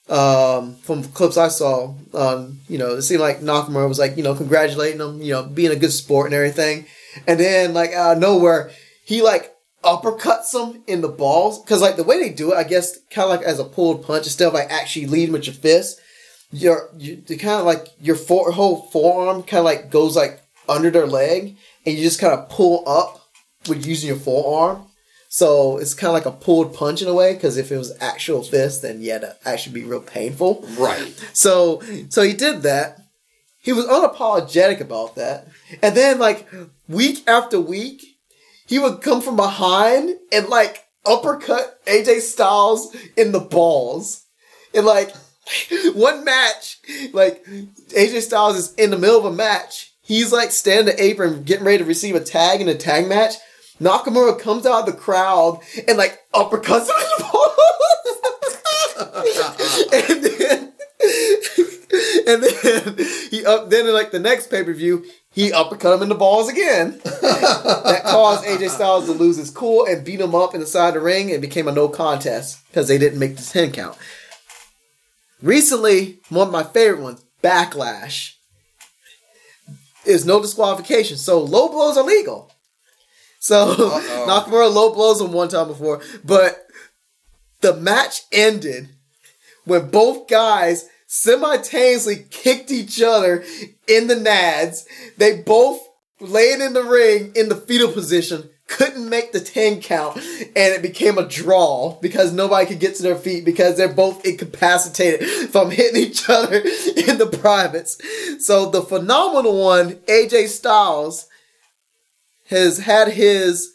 Um, from clips I saw, um, you know, it seemed like Nakamura was like, you know, congratulating him, you know, being a good sport and everything. And then, like, out of nowhere, he like uppercuts him in the balls. Cause like the way they do it, I guess, kind of like as a pulled punch instead of like actually leading with your fist. Your, you, kind of like your fore, whole forearm kind of like goes like under their leg, and you just kind of pull up with using your forearm. So it's kind of like a pulled punch in a way, because if it was actual fist, then yeah, that actually be real painful. Right. So so he did that. He was unapologetic about that. And then like week after week, he would come from behind and like uppercut AJ Styles in the balls. And like one match, like AJ Styles is in the middle of a match. He's like standing the apron, getting ready to receive a tag in a tag match. Nakamura comes out of the crowd and like uppercuts him in the balls. and then and then he up then in like the next pay per view he uppercut him in the balls again. that caused AJ Styles to lose his cool and beat him up in the side of the ring and became a no contest because they didn't make the ten count. Recently, one of my favorite ones, Backlash, is no disqualification. So low blows are legal. So Uh-oh. Nakamura low blows him one time before, but the match ended when both guys simultaneously kicked each other in the nads. They both laid in the ring in the fetal position, couldn't make the 10 count, and it became a draw because nobody could get to their feet because they're both incapacitated from hitting each other in the privates. So the phenomenal one, AJ Styles, has had his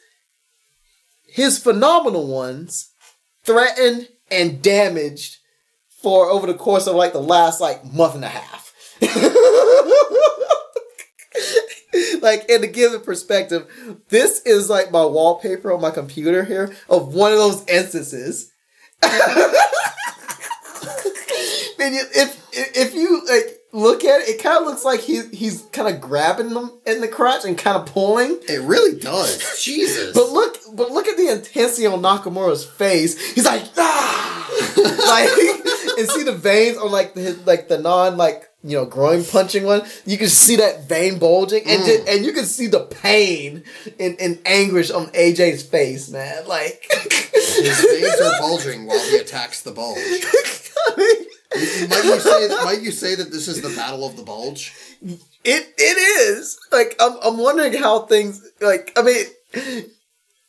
his phenomenal ones threatened and damaged for over the course of like the last like month and a half. like and to give it perspective, this is like my wallpaper on my computer here of one of those instances. You- if if you like look at it, it kind of looks like he he's kind of grabbing them in the crotch and kind of pulling. It really does. Jesus. But look, but look at the intensity on Nakamura's face. He's like, ah, like, and see the veins on like the like the non like you know groin punching one. You can see that vein bulging, and Mm. ju- and you can see the pain and, and anguish on AJ's face, man. Like, His veins are bulging while he attacks the bulge. Might you say might you say that this is the battle of the bulge? It it is like I'm I'm wondering how things like I mean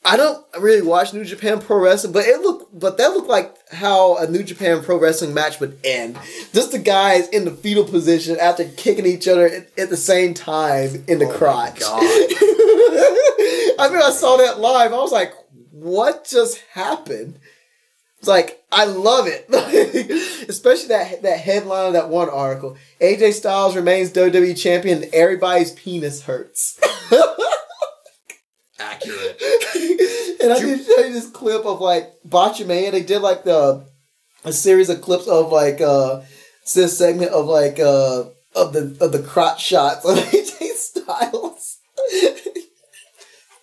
I don't really watch New Japan Pro Wrestling, but it looked but that looked like how a New Japan Pro Wrestling match would end. Just the guys in the fetal position after kicking each other at, at the same time in the Oh crotch. God. I mean, I saw that live. I was like, "What just happened?" It's like I love it, especially that that headline of that one article. AJ Styles remains WWE champion. and Everybody's penis hurts. Accurate. and I did show you this clip of like Botchamania. They did like the a series of clips of like uh this segment of like uh of the of the crotch shots of AJ Styles.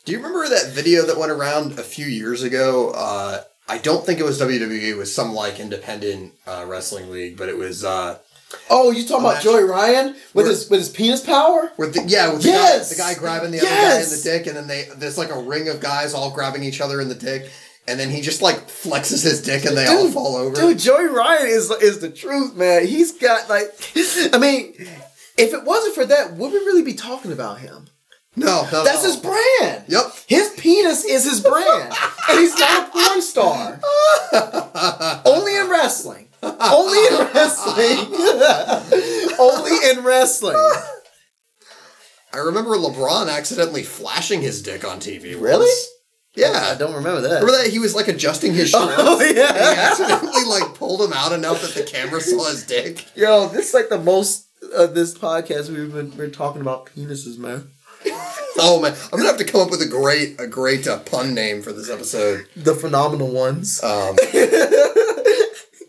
Do you remember that video that went around a few years ago? Uh, I don't think it was WWE. It was some like independent uh, wrestling league, but it was uh, oh, you talking about Joey Ryan with his with his penis power? with the yeah, with the, Yes! guy, the guy grabbing the other guy in the dick, and then they there's like a ring of guys all grabbing each other in the dick, and then he just like flexes his dick, and they all fall over. Dude, Joey Ryan is is the truth, man. He's got like, I mean, if it wasn't for that, would we really be talking about him? No, no, That's no. his brand. Yep. His penis is his brand, and he's not a porn star. Only in wrestling. Only in wrestling. Only in wrestling. I remember LeBron accidentally flashing his dick on TV. once. Really? Yeah. I don't remember that. Remember that he was like adjusting his shirt. Oh And he accidentally like pulled him out enough that the camera saw his dick. Yo, this is like the most of this podcast we've been, been talking about penises, man. Oh man, I'm gonna have to come up with a great, a great uh, pun name for this episode. The phenomenal ones. Um,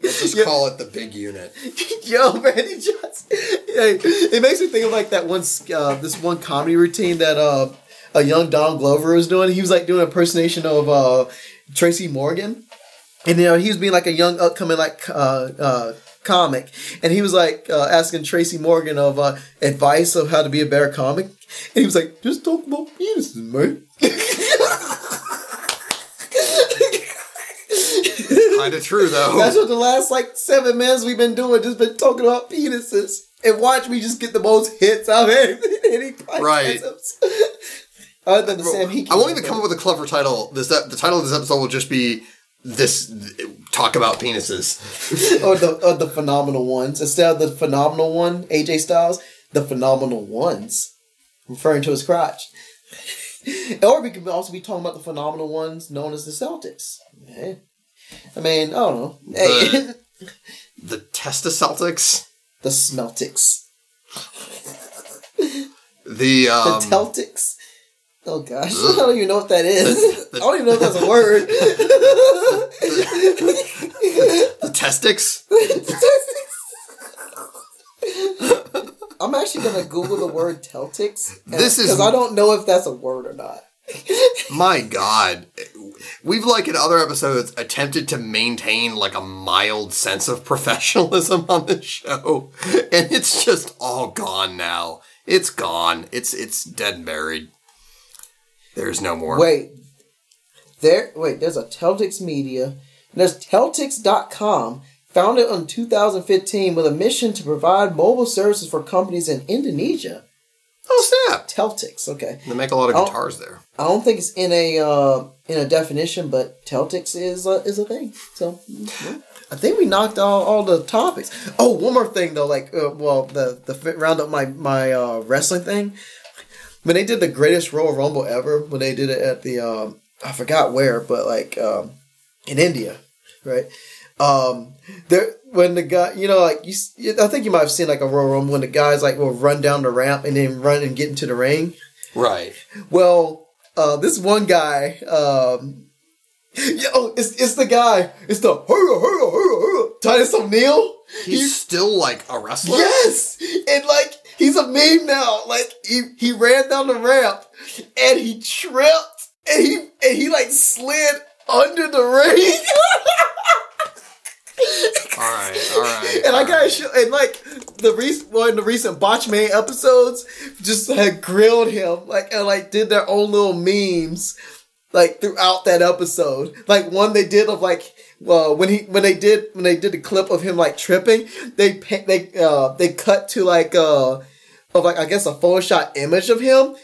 just Yeah. call it the big unit. Yo, Randy Johnson. Hey, it makes me think of like that one, uh, this one comedy routine that uh, a young Don Glover was doing. He was like doing an impersonation of uh, Tracy Morgan, and you know he was being like a young upcoming like uh, uh, comic, and he was like uh, asking Tracy Morgan of uh, advice of how to be a better comic, and he was like, "Just talk about penises, man." Kind of true though. That's what the last like seven minutes we've been doing, just been talking about penises. And watch me just get the most hits out of any, podcast Right. Other than the Sam Heeke. I won't even come up with a clever title. This the title of this episode will just be this talk about penises. or the or the phenomenal ones. Instead of the phenomenal one, AJ Styles, the phenomenal ones. Referring to his crotch. or we could also be talking about the phenomenal ones known as the Celtics. Eh. I mean, I don't know. Hey, The- The Testaceltics, the Smeltics. the The um, Celtics. Oh gosh, I don't even know what that is. The- I don't even know if that's a word. the Testics. I'm actually gonna Google the word Celtics. This is- because I don't know if that's a word or not. My God, we've like in other episodes attempted to maintain like a mild sense of professionalism on this show, and it's just all gone now. It's gone. It's it's dead and buried. There's no more. Wait, there. Wait, there's a Celtics Media. There's Celtics.com, founded in 2015 with a mission to provide mobile services for companies in Indonesia. Oh snap! Celtics, okay. They make a lot of guitars there. I don't think it's in a uh, in a definition, but Celtics is a, is a thing. So. I think we knocked all, all the topics. Oh, one more thing though, like uh, well, the the round up my my uh, wrestling thing. When they did the greatest Royal Rumble ever, when they did it at the um, I forgot where, but like um, in India, right? Um, there when the guy, you know, like you, I think you might have seen like a Royal Rumble when the guys like will run down the ramp and then run and get into the ring. Right. Well, uh, this one guy, um, yo, it's it's the guy. It's the hurrah, hurrah, hurrah, hurrah, Titus O'Neil. He's still like a wrestler. Yes, and like he's a meme now. Like he he ran down the ramp and he tripped and he and he like slid under the ring. All right. All right. And I gotta right. show, and like the recent one, of the recent Botchman episodes, just had grilled him, like and like did their own little memes, like throughout that episode. Like one they did of like, well, when he when they did when they did the clip of him like tripping, they they uh they cut to like uh of like I guess a Photoshop image of him,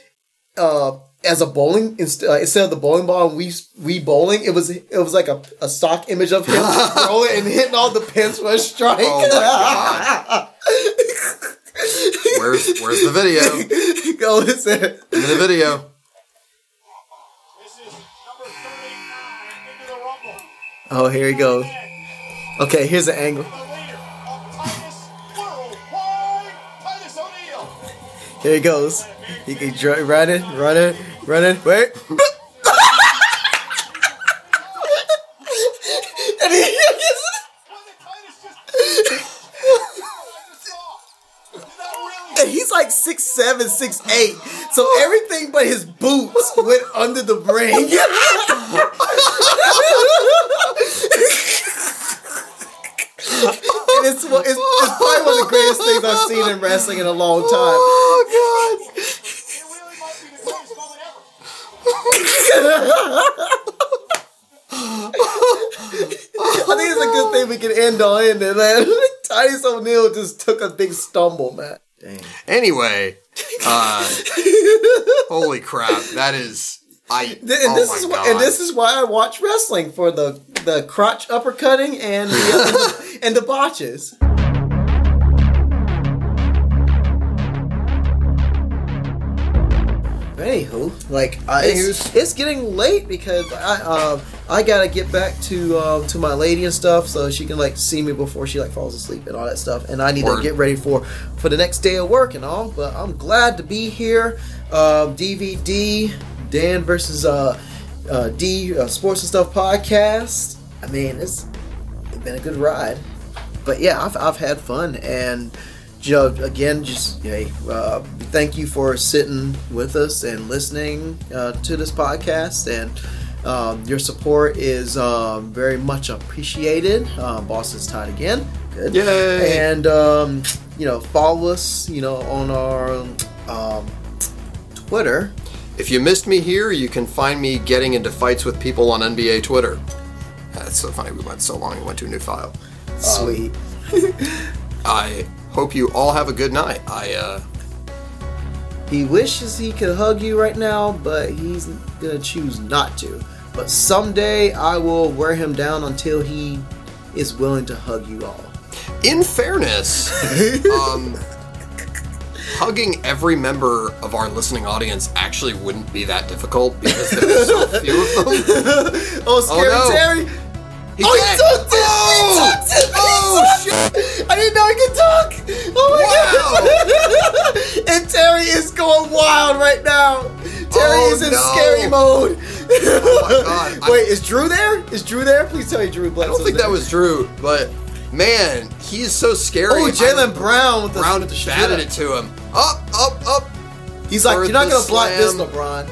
uh. As a bowling instead, uh, instead of the bowling ball and we we bowling, it was it was like a, a stock image of him rolling and hitting all the pins for a strike. Oh my Where's Where's the video? Go listen. Give me the video. Oh, here he goes. Okay, here's the angle. Here he goes. He can dr- running, running, running. Wait. and he, When the Titus just I just saw. Did that really and he's like six seven, six eight. So everything but his boots went under the ring. And it's, it's, it's probably one of the greatest things I've seen in wrestling in a long time. Oh God. it really might be the greatest moment ever. I think it's a good thing we can end on it, man. Titus O'Neil just took a big stumble, man. Dang. Anyway, uh, holy crap! That is I. And oh this is why, and this is why I watch wrestling for the the crotch uppercutting and the, and, the, and the botches. Anywho, like I, it's, it's getting late because I um I gotta get back to um to my lady and stuff so she can like see me before she like falls asleep and all that stuff and I need Word. to get ready for for the next day of work and all. But I'm glad to be here. Um, DVD Dan versus uh, uh D uh, Sports and Stuff podcast. I mean, it's, it's been a good ride. but yeah, I've, I've had fun, and know, again, just hey, uh, thank you for sitting with us and listening uh, to this podcast, and um, your support is um, very much appreciated. Uh, Boss is tied again. Good. Yay. And um, you know, follow us. You know, on our um, Twitter. If you missed me here, you can find me getting into fights with people on NBA Twitter. That's so funny. We went so long We went to a new file. Sweet. I hope you all have a good night. I uh, He wishes he could hug you right now, but he's gonna choose not to. But someday I will wear him down until he is willing to hug you all. in fairness, um, hugging every member of our listening audience actually wouldn't be that difficult because there's so few of them. Oh, scary no. Terry! He oh, can't- he talked it! Oh! He talked it! Oh, He talked it! I didn't know he could talk! Oh my god! and Terry is going wild right now! Terry Oh, is in no. scary mode! Oh my God, I- Wait, is Drew there? Is Drew there? Please tell me Drew I don't think there. that was Drew, but man, he is so scary. Oh, Jaylen Brown with the, Brown with the batted it to him. Up, up, up. He's like, you're not gonna block this. LeBron.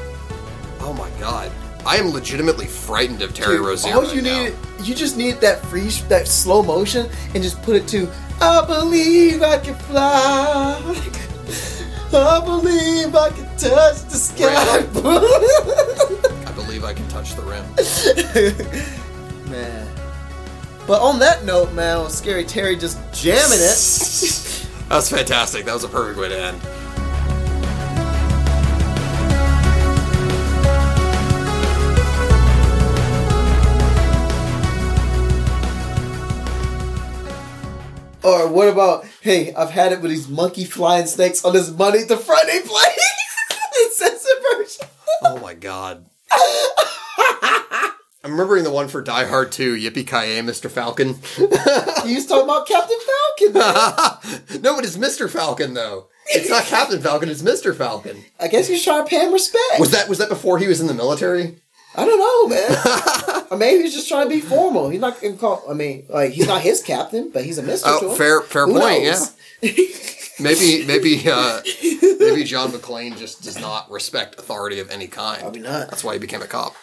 Oh my god. I am legitimately frightened of Terry Dude, Rozier. all right you now. need, you just need that freeze, that slow motion, and just put it to "I believe I can fly." I believe I can touch the sky. I believe I can touch the rim. man. But on that note, man, with Scary Terry just jamming it. That was fantastic. That was a perfect way to end. Or what about, hey, I've had it with these monkey flying snakes on this Monday to Friday play. Censored version. Oh my god. I'm remembering the one for Die Hard 2, Yippee Ki Mr. Falcon. You was talking about Captain Falcon. no, it is Mr. Falcon though. It's not Captain Falcon, it's Mr. Falcon. I guess he's trying to pay him respect. Was that was that before he was in the military? I don't know, man. or maybe he's just trying to be formal. He's not gonna call. I mean, like he's not his captain, but he's a mister to Oh, fair fair Who point, knows? yeah. Maybe maybe uh maybe John McClane just does not respect authority of any kind. Probably not. That's why he became a cop.